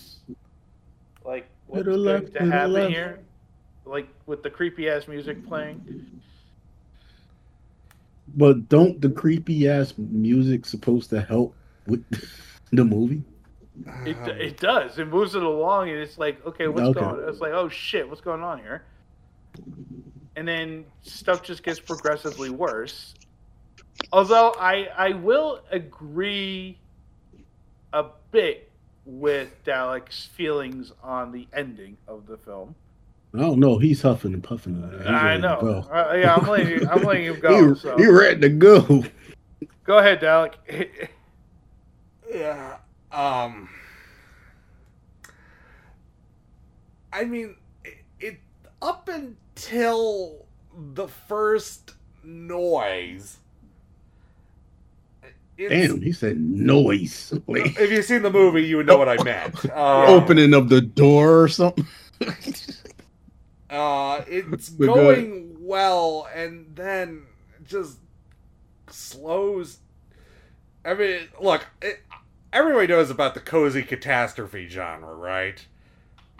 like what's going left, to happen left. here, like with the creepy ass music playing. But don't the creepy ass music supposed to help with *laughs* the movie? It, it does. It moves it along, and it's like, okay, what's Okay. going? It's like, oh shit, what's going on here? And then stuff just gets progressively worse. Although I I will agree a bit with Dalek's feelings on the ending of the film. I don't know. He's huffing and puffing. He's I know. Uh, yeah, I'm letting I'm letting him *laughs* go. he, so. he ready to go. Go ahead, Dalek. *laughs* Yeah. Um. I mean, it, it up until the first noise. Damn, he said noise. Like, If you've seen the movie, you would know what I meant. Uh, *laughs* opening of the door or something. *laughs* Uh, it's But go going well, and then just slows. I mean, look, it, everybody knows about the cozy catastrophe genre, right?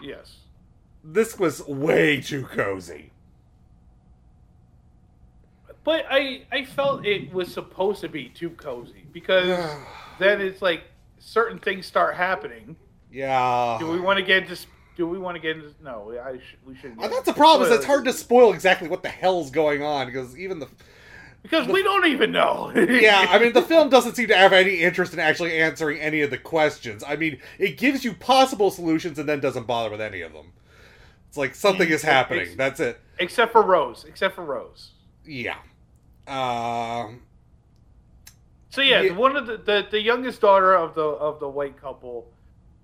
yes. This was way too cozy. But I I felt it was supposed to be too cozy because *sighs* then it's like certain things start happening. Yeah. Do we want to get into? Do we want to get into? No, I sh- we shouldn't. Uh, get that's the problem. Is it's hard to spoil exactly what the hell's going on because even the because we don't even know. *laughs* yeah, I mean the film *laughs* doesn't seem to have any interest in actually answering any of the questions. I mean, it gives you possible solutions and then doesn't bother with any of them. It's like something is happening. Ex- That's it. Except for Rose. Except for Rose. Yeah. Um. So yeah, Yeah. one of the, the the youngest daughter of the of the white couple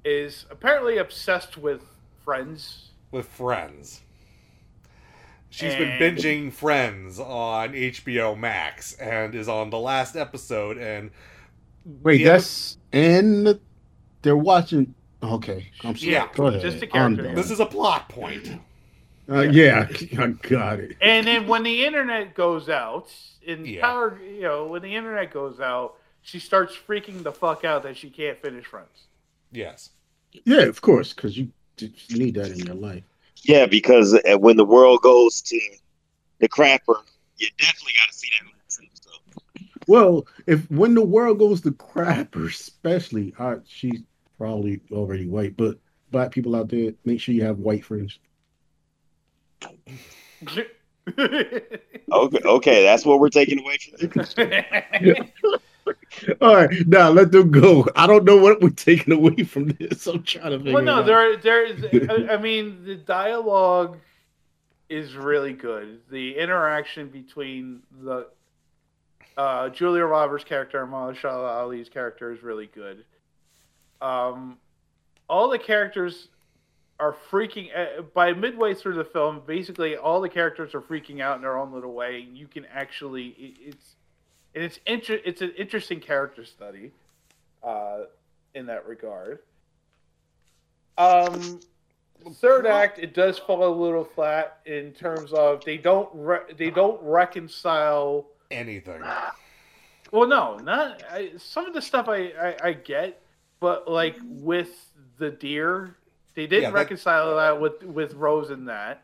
is apparently obsessed with Friends. with Friends. She's And- been binging Friends on HBO Max and is on the last episode. And Wait, the that's and they're watching. Okay, I'm sorry. Yeah, Go ahead. just a I'm character. this is a plot point. Uh, yeah, *laughs* I got it. And then when the internet goes out, in Yeah. power, you know, when the internet goes out, she starts freaking the fuck out that she can't finish Friends. Yes. Yeah, of course, because you, you need that in your life. Yeah, because uh, when the world goes to the crapper, you definitely got to see that last episode. Well, if when the world goes to crap, especially, uh, she's probably already white, but black people out there, make sure you have white friends. *laughs* Okay, okay, that's what we're taking away from this. *laughs* All right, now let them go. I don't know what we're taking away from this. I'm trying to figure well, no, it out. there, there is. I, *laughs* I mean, the dialogue is really good. The interaction between the uh, Julia Roberts' character and Mahershala Ali's character is really good. Um, all the characters are freaking. Uh, by midway through the film, basically all the characters are freaking out in their own little way. You can actually, it, it's, and it's inter- It's an interesting character study, uh, in that regard. Um, third act, it does fall a little flat in terms of they don't re- they don't reconcile Anything. well, no, not I, some of the stuff I, I I get, but like with the deer, they didn't Yeah, reconcile that with with Rose and that.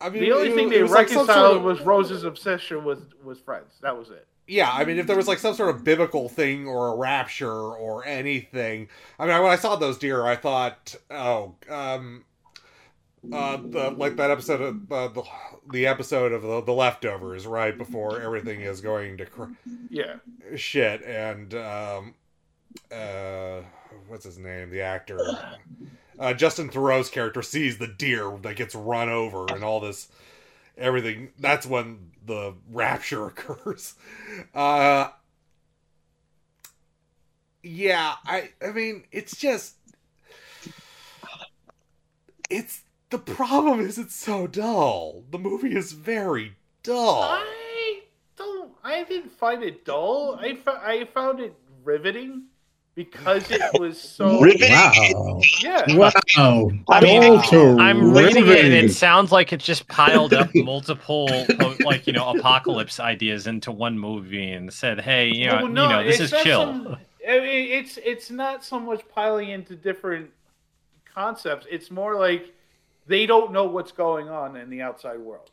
I mean, The only it- thing they was like reconciled sort of- was Rose's obsession with with friends. That was it. Yeah, I mean, if there was like some sort of biblical thing or a rapture or anything, I mean, when I saw those deer, I thought, oh, um, uh, the, like that episode of uh, the the episode of the, the leftovers, right before everything is going to cr- Yeah. shit, and um, uh, what's his name, the actor, uh, Justin Theroux's character sees the deer that gets run over and all this everything. That's when the rapture *laughs* occurs. Uh yeah i i mean it's just it's the problem is it's so dull. The movie is very dull. I don't. I didn't find it dull. I fo- I found it riveting because it was so. Wow. Yeah. Wow. I mean, Dull to I'm reading it, and it sounds like it just piled up *laughs* multiple, like you know, apocalypse ideas into one movie and said, "Hey, you know, Well, you know, this is not chill." some- I mean, it's it's not so much piling into different concepts. It's more like they don't know what's going on in the outside world.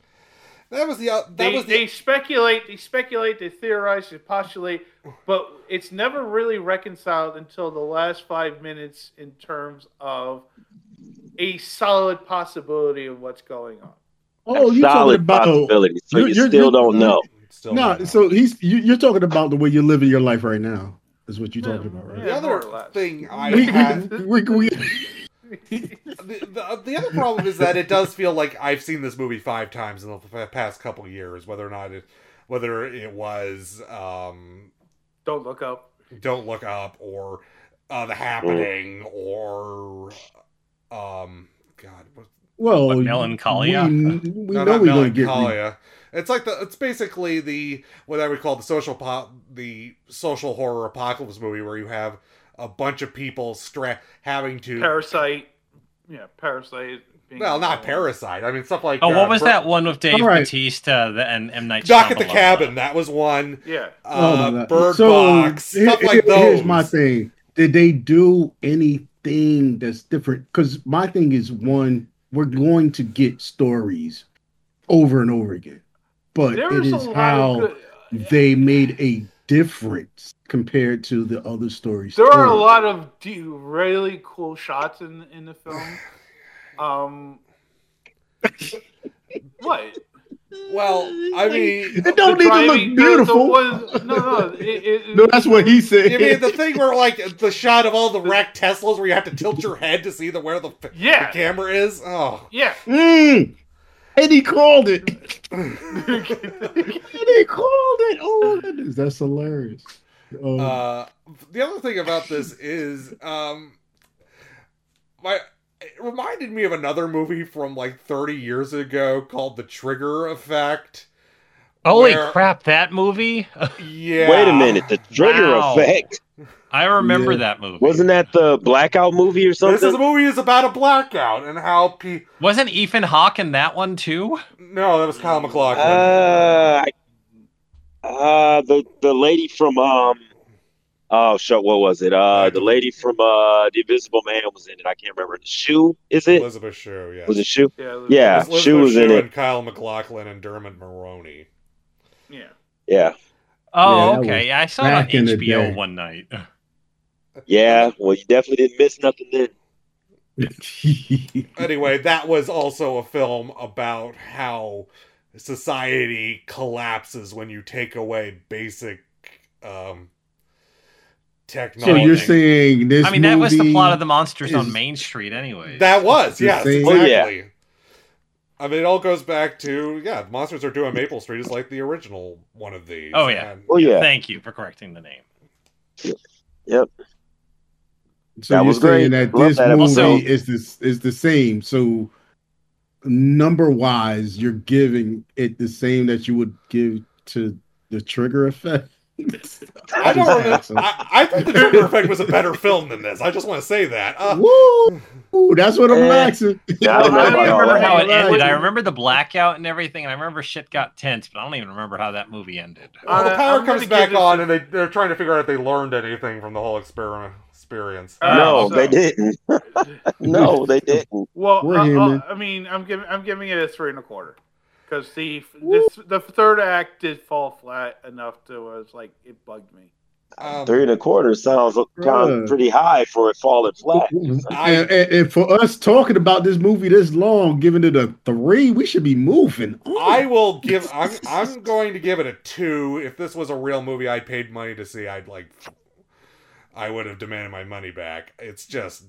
That was the uh, that they, was the they speculate, they speculate, they theorize, they postulate, but it's never really reconciled until the last five minutes in terms of a solid possibility of what's going on. Oh, you're talking Solid about possibility. So you're- you you're- still you're- don't know. Still no, so he's you, you're talking about the way you're living your life right now. Is what you're talking about, right? the other thing I We- had. we, we, *laughs* the, the, the other problem is that it does feel like I've seen this movie five times in the past couple years. Whether or not it, whether it was um, Don't look up. Don't Look Up or uh, The Happening or um, God, what, well, What, Melancholia? We, we no, know not we're going to get. re- Melancholia. It's like the it's basically the what I would call the social pop the social horror apocalypse movie where you have a bunch of people stra- having to Parasite, yeah, Parasite. Being well not parasite I mean stuff like Oh, uh, what was Bur- that one with Dave All right. Batista and M Night Knock at the Shyamalan? Cabin that was one Yeah. Oh uh, my God. Bird so, Box here- stuff like here- those Here's my thing. Did they do anything that's different? Because my thing is one, we're going to get stories over and over again, but There it is a is lot of how good- they made a difference compared to the other stories. There are a lot of really cool shots in in the film. *sighs* Um, what? well I mean It don't The need to look driving- the- the beautiful. one- no, no, it, it, *laughs* No, that's what he said. I mean the thing where like the shot of all the wrecked Teslas where you have to tilt your head to see the where the, Yeah. the camera is oh yeah. Mm. And he called it. and he called it. Oh, goodness, that's hilarious. Oh. Uh, the other thing about this is, um, my it reminded me of another movie from like 30 years ago called The Trigger Effect. Holy where- crap, that movie! *laughs* Yeah. Wait a minute, the trigger Wow. effect. I remember Yeah. that movie. Wasn't that the blackout movie or something? This is a movie is about a blackout and how pe- Wasn't Ethan Hawke in that one too? No, that was Kyle MacLachlan. Uh, I- uh, the the lady from um, oh shit, what was it? Uh, the lady from uh, The Invisible Man was in it. I can't remember. The shoe is it? Elisabeth Shue, yes. Was it shoe? Yeah, Elizabeth- Yeah, Elizabeth shoe was in Shue it. and Kyle MacLachlan and Dermot Mulroney. Yeah. Yeah, Oh, Yeah, okay. Yeah, I saw it on in the HBO one night. Yeah. Well, you definitely didn't miss nothing then. *laughs* anyway, that was also a film about how society collapses when you take away basic um, technology. so you're saying this? I mean, that was the plot of the Monsters on Main Street, anyway. that was The yes, same- Oh, yeah. exactly. I mean, it all goes back to yeah, Monsters Are Due on Maple Street is like the original one of these. Oh yeah. And- Oh yeah. Thank you for correcting the name. Yep. So That you're was saying great. that Love this that movie episode. is this is the same. So number wise, you're giving it the same that you would give to the trigger effect. I don't remember. ask. I, I think the Trigger Effect was a better film than this. I just want to say that. Uh, Woo! Ooh, that's what I'm Eh, asking. yeah, I *laughs* I don't know don't about even all remember how it ended. Right. I remember the blackout and everything, and I remember shit got tense, but I don't even remember how that movie ended. well, the Uh, power I'm comes back on, a- and they they're trying to figure out if they learned anything from the whole experiment experience. Uh, no, so- they didn't. *laughs* no, they didn't. Well, uh, uh. I mean, I'm giving I'm giving it a three and a quarter because the the, the third act did fall flat enough to was like it bugged me. Um, Three and a quarter sounds kind Bruh. of pretty high for it falling flat. *laughs* and, and- and for us talking about this movie this long, giving it a three, we should be moving. on. I will give. I'm I'm going to give it a two. If this was a real movie I paid money to see, I'd like. I would have demanded my money back. It's just,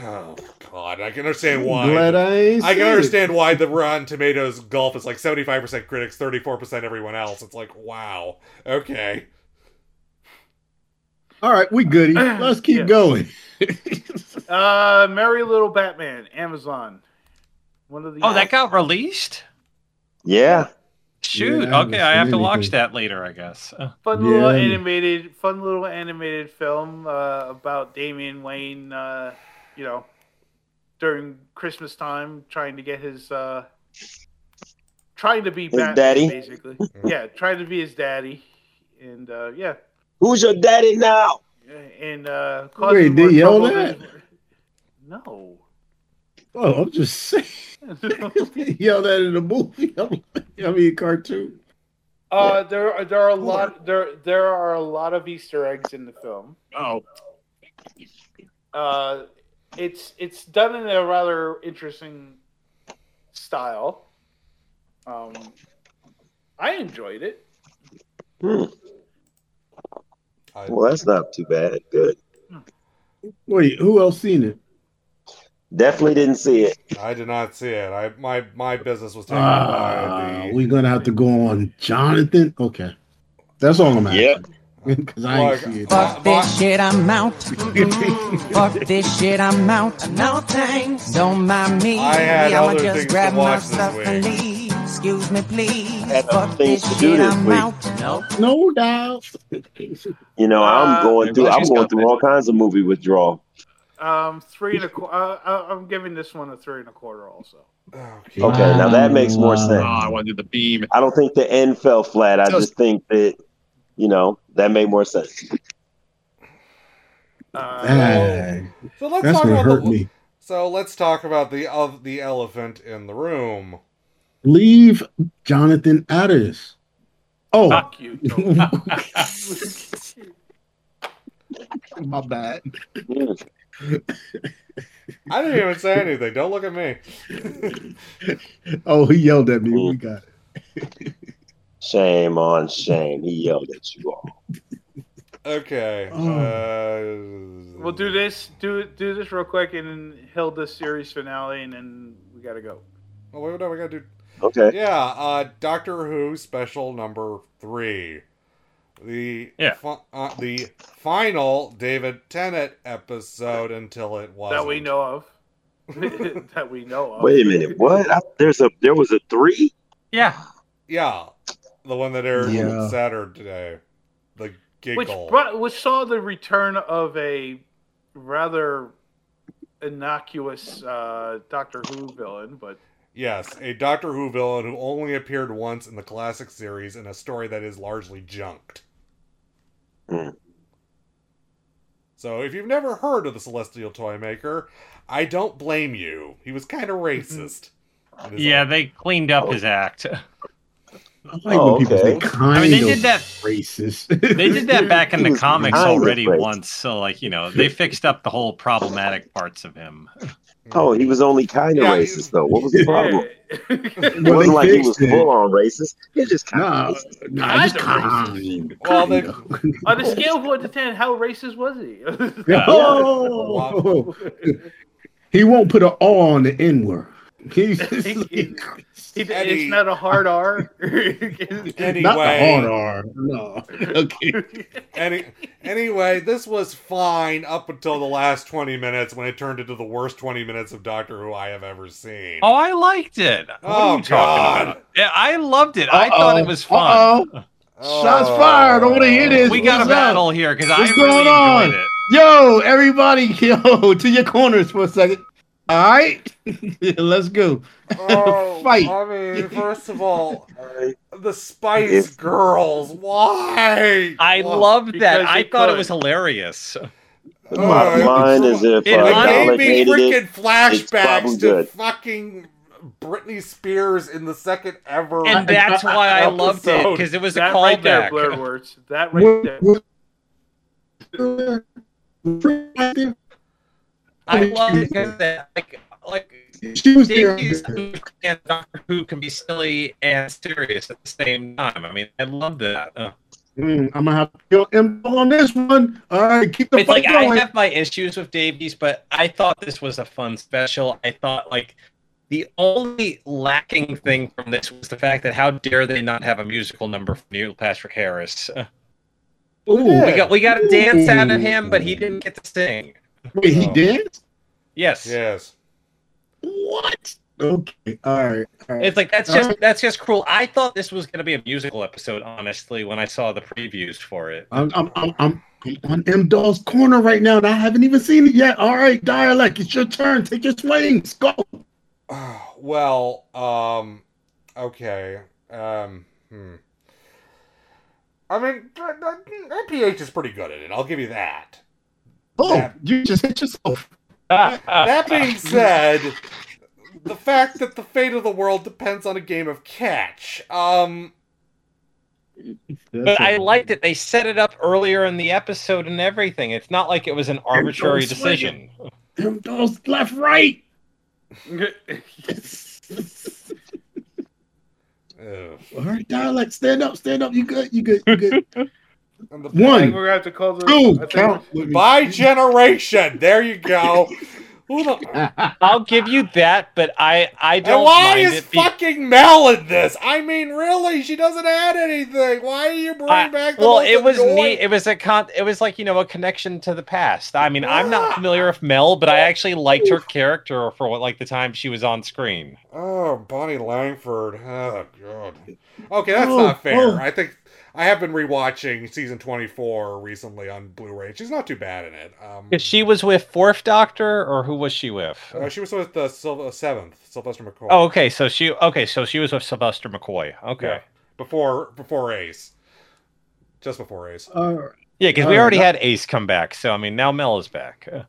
oh god, I can understand why. Glad I I can seen it. understand why the Rotten Tomatoes golf is like seventy five percent critics, thirty four percent everyone else. It's like, wow, okay. All right, we goody. *clears throat* Let's keep Yeah. going. *laughs* Uh, Merry Little Batman, Amazon. One of the Oh, that got released? Yeah. Shoot. Yeah, okay, I have to watch anything. that later, I guess. Uh, fun little animated, fun little animated film uh, about Damian Wayne. Uh, you know, during Christmas time, trying to get his, uh, trying to be His Batman, daddy? basically. *laughs* yeah, trying to be his daddy, and uh, yeah, Who's your daddy now? and uh, Wait, causing did more he yell trouble that? than- No. Oh, I'm just saying. *laughs* Yell that in a movie. *laughs* I mean, cartoon. Uh, there are there are a lot there there are a lot of Easter eggs in the film. Oh, Uh, it's it's done in a rather interesting style. Um, I enjoyed it. Hmm. Well, that's not too bad. Good. Wait, who else seen it? Definitely didn't see it. I did not see it. I my my business was taken Ah, by the. we're gonna have to go on Jonathan. Okay, that's all I'm asking. Yeah. *laughs* Because I ain't see it. Fuck this shit, I'm out. *laughs* Fuck this shit, I'm out. No thanks. Don't mind me. I had I'ma other just things to grab my watch this week. and leave. Excuse me, please. had Fuck this shit, this I'm week. out. No. No doubt. You know, Uh, I'm going through. I'm going through all kinds of movie withdrawal. Um, three and a quarter. Uh, uh, I'm giving this one a three and a quarter. Also, Okay. Okay, now that makes more sense. Oh, I want to do the beam. I don't think the end fell flat. I Just- just think that, you know, that made more sense. uh, Dang, So let's that's talk gonna about hurt the, me. So let's talk about the of the elephant in the room. Leave Jonathan out of this. Oh, fuck you. Tony. *laughs* *laughs* my bad. I didn't even say anything. Don't look at me. *laughs* Oh, he yelled at me. We got it. Shame on shame. He yelled at you all. Okay. Oh. Uh, We'll do this. Do do this real quick, and then Hilda's series finale, and then we gotta go. Oh, wait, no, we gotta do. Okay. Yeah, uh, Doctor Who special number three, the Yeah. fi- uh, the final David Tennant episode until it was That we know of. *laughs* that we know of. Wait a minute. What? I, there's a there was a three. Yeah. Yeah, the one that aired Yeah. on Saturday. The Which giggle. brought, which saw the return of a rather innocuous uh, Doctor Who villain, but Yes, a Doctor Who villain who only appeared once in the classic series in a story that is largely junked. Hmm. So, if you've never heard of the Celestial Toymaker, I don't blame you. He was kind of racist. Yeah, own- they cleaned up his act. *laughs* I like Oh, when people say okay. kind I mean, they of did that. racist. They did that *laughs* back in the comics already once. So, like, you know, they fixed up the whole problematic parts of him. *laughs* Oh, he was only kind of Yeah, racist though. What was the problem? It *laughs* Well, wasn't they like he was fixed it. full on racist. He was just kind Nah, of racist. nah, just Kinda kind. Well, they- kind on a scale of one to ten, how racist was he? *laughs* Oh, *laughs* he won't put an O on the N word. He's just like- He- Eddie- it's not a hard *laughs* R. *laughs* Anyway, not the hard R. No. *laughs* Okay. any, anyway, this was fine up until the last 20 minutes when it turned into the worst 20 minutes of Doctor Who I have ever seen. Oh, I liked it. What Oh, are you talking God. about? Yeah, I loved it. I thought it was fun. Uh-oh. Oh. Shots fired. I want to hear this. We got a What's up? battle here because I What's really going on? enjoyed it. Yo, everybody, yo, to your corners for a second. All right, *laughs* let's go. Oh, *laughs* Fight. I mean, first of all, the Spice Girls. Why? I Why? loved Because that. I it thought it was hilarious. My mind is if It uh, It honestly- gave Dalek me hated freaking it. it's flashbacks to good. fucking Britney Spears in the second ever. And that's why I loved it because it was a that right there. Blair Words. That right there. *laughs* I love that, like, like She was there. Davies and Doctor Who can be silly and serious at the same time. I mean, I love that. Mm, I'm gonna have to kill him on this one. All right, keep the it's fight like going. I have my issues with Davies, but I thought this was a fun special. I thought like the only lacking thing from this was the fact that how dare they not have a musical number from Neil Patrick Harris? Ooh, we got we got a dance out of him, but he didn't get to sing. Wait, he did. Yes. Yes. What? Okay, all right. All right. It's like that's just right. that's just cruel. I thought this was going to be a musical episode, honestly, when I saw the previews for it. I'm, I'm, I'm, I'm, I'm on M Dog's corner right now, and I haven't even seen it yet. All right, Dalek, it's your turn. Take your swings. Go. *sighs* well, um, okay. Um, hmm. I mean, that- that- NPH is pretty good at it. I'll give you that. Oh, Yeah. you just hit yourself. *laughs* that being said, the fact that the fate of the world depends on a game of catch. Um, But I liked it. They set it up earlier in the episode and everything. It's not like it was an arbitrary decision. Them those left, right. *laughs* ugh. All right, Dalek, stand up, stand up. You good? You good? You good? *laughs* And the- I think One, we're gonna have to call the I two, count. By generation. There you go. The? *laughs* I'll give you that, but I I don't And why mind is it. be- fucking Mel in this? I mean, really? She doesn't add anything. Why are you bringing I- back the well, it was annoying- neat. It was a con. It was like you know a connection to the past. I mean, I'm not ah! familiar with Mel, but I actually liked her character for what like the time she was on screen. Oh, Bonnie Langford. Oh god. Okay, that's Oh, not fair. oh. I think I have been rewatching season 24 recently on Blu-ray. She's not too bad in it. Um, If she was with Fourth Doctor, or who was she with? uh, she was with the Syl- seventh Sylvester McCoy. Oh, okay. So she okay. So she was with Sylvester McCoy. Okay. Yeah, before before Ace, just before Ace. All right. Yeah, because All we already that- had Ace come back. So I mean, now Mel is back. Uh,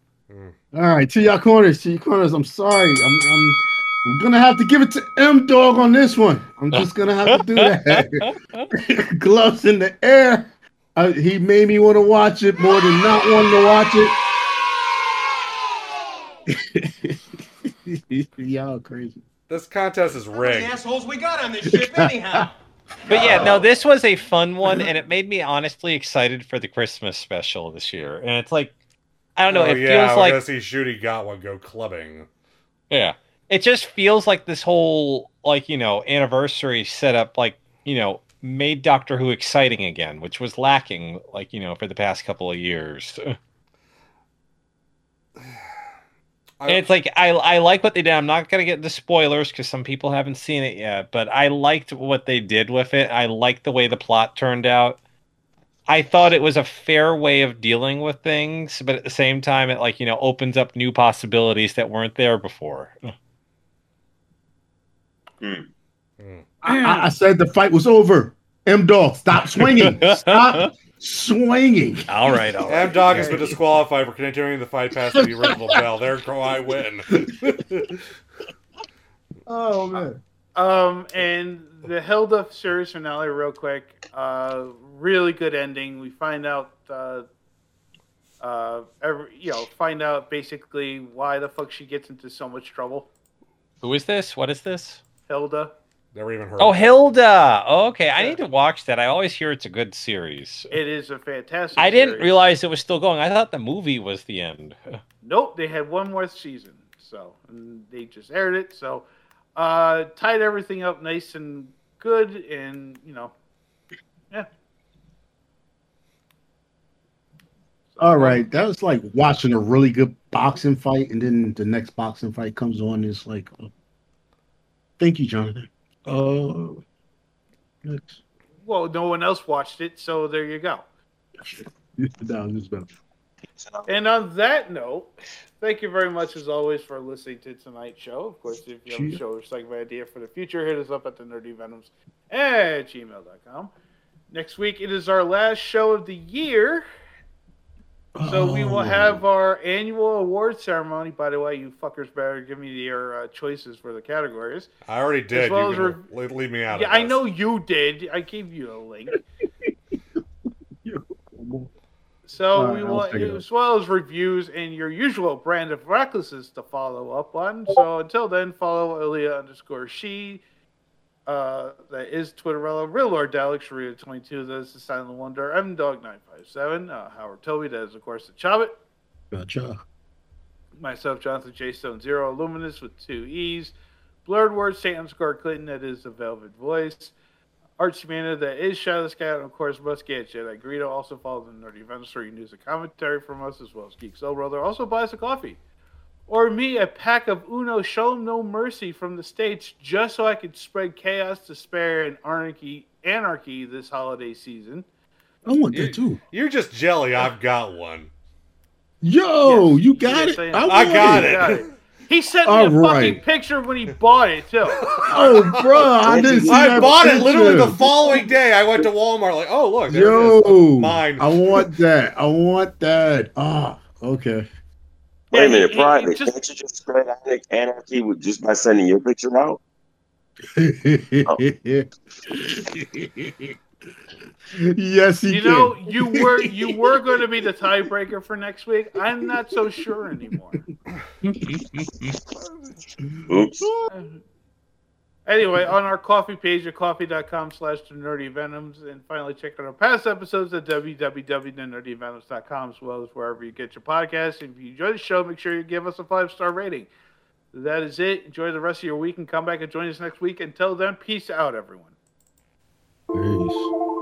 All right, to your corners, to your corners. I'm sorry. I'm, I'm, I'm gonna have to give it to M Dog on this one. I'm *laughs* just gonna have to do that. *laughs* Gloves in the air. Uh, he made me want to watch it more than not wanting to watch it. *laughs* Y'all crazy. This contest is rigged. assholes we got on this ship anyhow? But yeah, no, this was a fun one, and it made me honestly excited for the Christmas special this year. And it's like, I don't know, Oh, it yeah, feels we're like gonna see Shooty got one go clubbing. Yeah. It just feels like this whole like, you know, anniversary setup like, you know, made Doctor Who exciting again, which was lacking like, you know, for the past couple of years. *laughs* *sighs* And it's like I I like what they did. I'm not gonna get into spoilers because some people haven't seen it yet, but I liked what they did with it. I liked the way the plot turned out. I thought it was a fair way of dealing with things, but at the same time, it like you know opens up new possibilities that weren't there before. *laughs* I, I- I said the fight was over. M Dog, stop swinging. *laughs* Stop swinging. All right, all M Dog has been disqualified for continuing the fight past the original *laughs* bell. There go I win. *laughs* Oh man. Um, and the Hilda series finale, real quick. Uh, really good ending. We find out, uh, uh, every, you know, find out basically why the fuck she gets into so much trouble. Who is this? What is this? Hilda. Never even heard. Oh, of it. Hilda. Oh, okay, I need to watch that. I always hear it's a good series. It is a fantastic. I didn't series. realize it was still going. I thought the movie was the end. *laughs* Nope, they had one more season, so and they just aired it. So, uh, tied everything up nice and good, and you know, yeah. All right, that was like watching a really good boxing fight, and then the next boxing fight comes on. It's like, thank you, Jonathan. Uh, next. Well, no one else watched it, so there you go. *laughs* that was. And on that note, thank you very much as always for listening to tonight's show. Of course, if you have a show or segment idea for the future, hit us up at the nerdyvenoms at gmail.com. Next week, it is our last show of the year. So we will Oh. have our annual award ceremony. By the way, you fuckers better give me your uh, choices for the categories. I already did. As well you as re- leave me out. Yeah, of I know you did. I gave you a link. *laughs* So All right, we I'll will, figure it out. as well as reviews and your usual brand of recklessness to follow up on. So until then, follow Ilya underscore she. Uh, that is Twitterella, Real Lord Dalek, Sharita 22, that is the Silent Wonder, M Dog 957, uh, Howard Toby, that is of course the Chobbit, Gotcha. myself, Jonathan J. Stone Zero, Luminous with two E's, Blurred Words, St. underscore Clinton, that is the Velvet Voice, Archie Mana, that is Shadow Scout, and of course, Muscat Jedi Greedo. Also follow the Nerdy for your news and commentary from us, as well as Geek Soul Brother. Also buy us a coffee. Or me, a pack of Uno Show 'em No Mercy from the States, just so I could spread chaos, despair, and anarchy, anarchy this holiday season. I want that too. You're just jelly. I've got one. Yo, you got Yes, it. I. I got He it. got it. He sent me All a right. fucking picture when he bought it, too. *laughs* Oh, bro, I didn't see I that bought it literally the following day. I went to Walmart, like, oh look, there it is. Yo, Mine. I want that. I want that. Ah, okay. Wait a minute, you- you private. just- Can't you just spread anarchy with just by sending your picture out? *laughs* yes, he You can. know, you were you were going to be the tiebreaker for next week. I'm not so sure anymore. *laughs* Oops. Uh, Anyway, on our coffee page at coffee.com slash the nerdy venoms, and finally check out our past episodes at www.nerdyvenoms.com as well as wherever you get your podcasts. If you enjoy the show, make sure you give us a five star rating. That is it. Enjoy the rest of your week and come back and join us next week. Until then, peace out, everyone. Hey.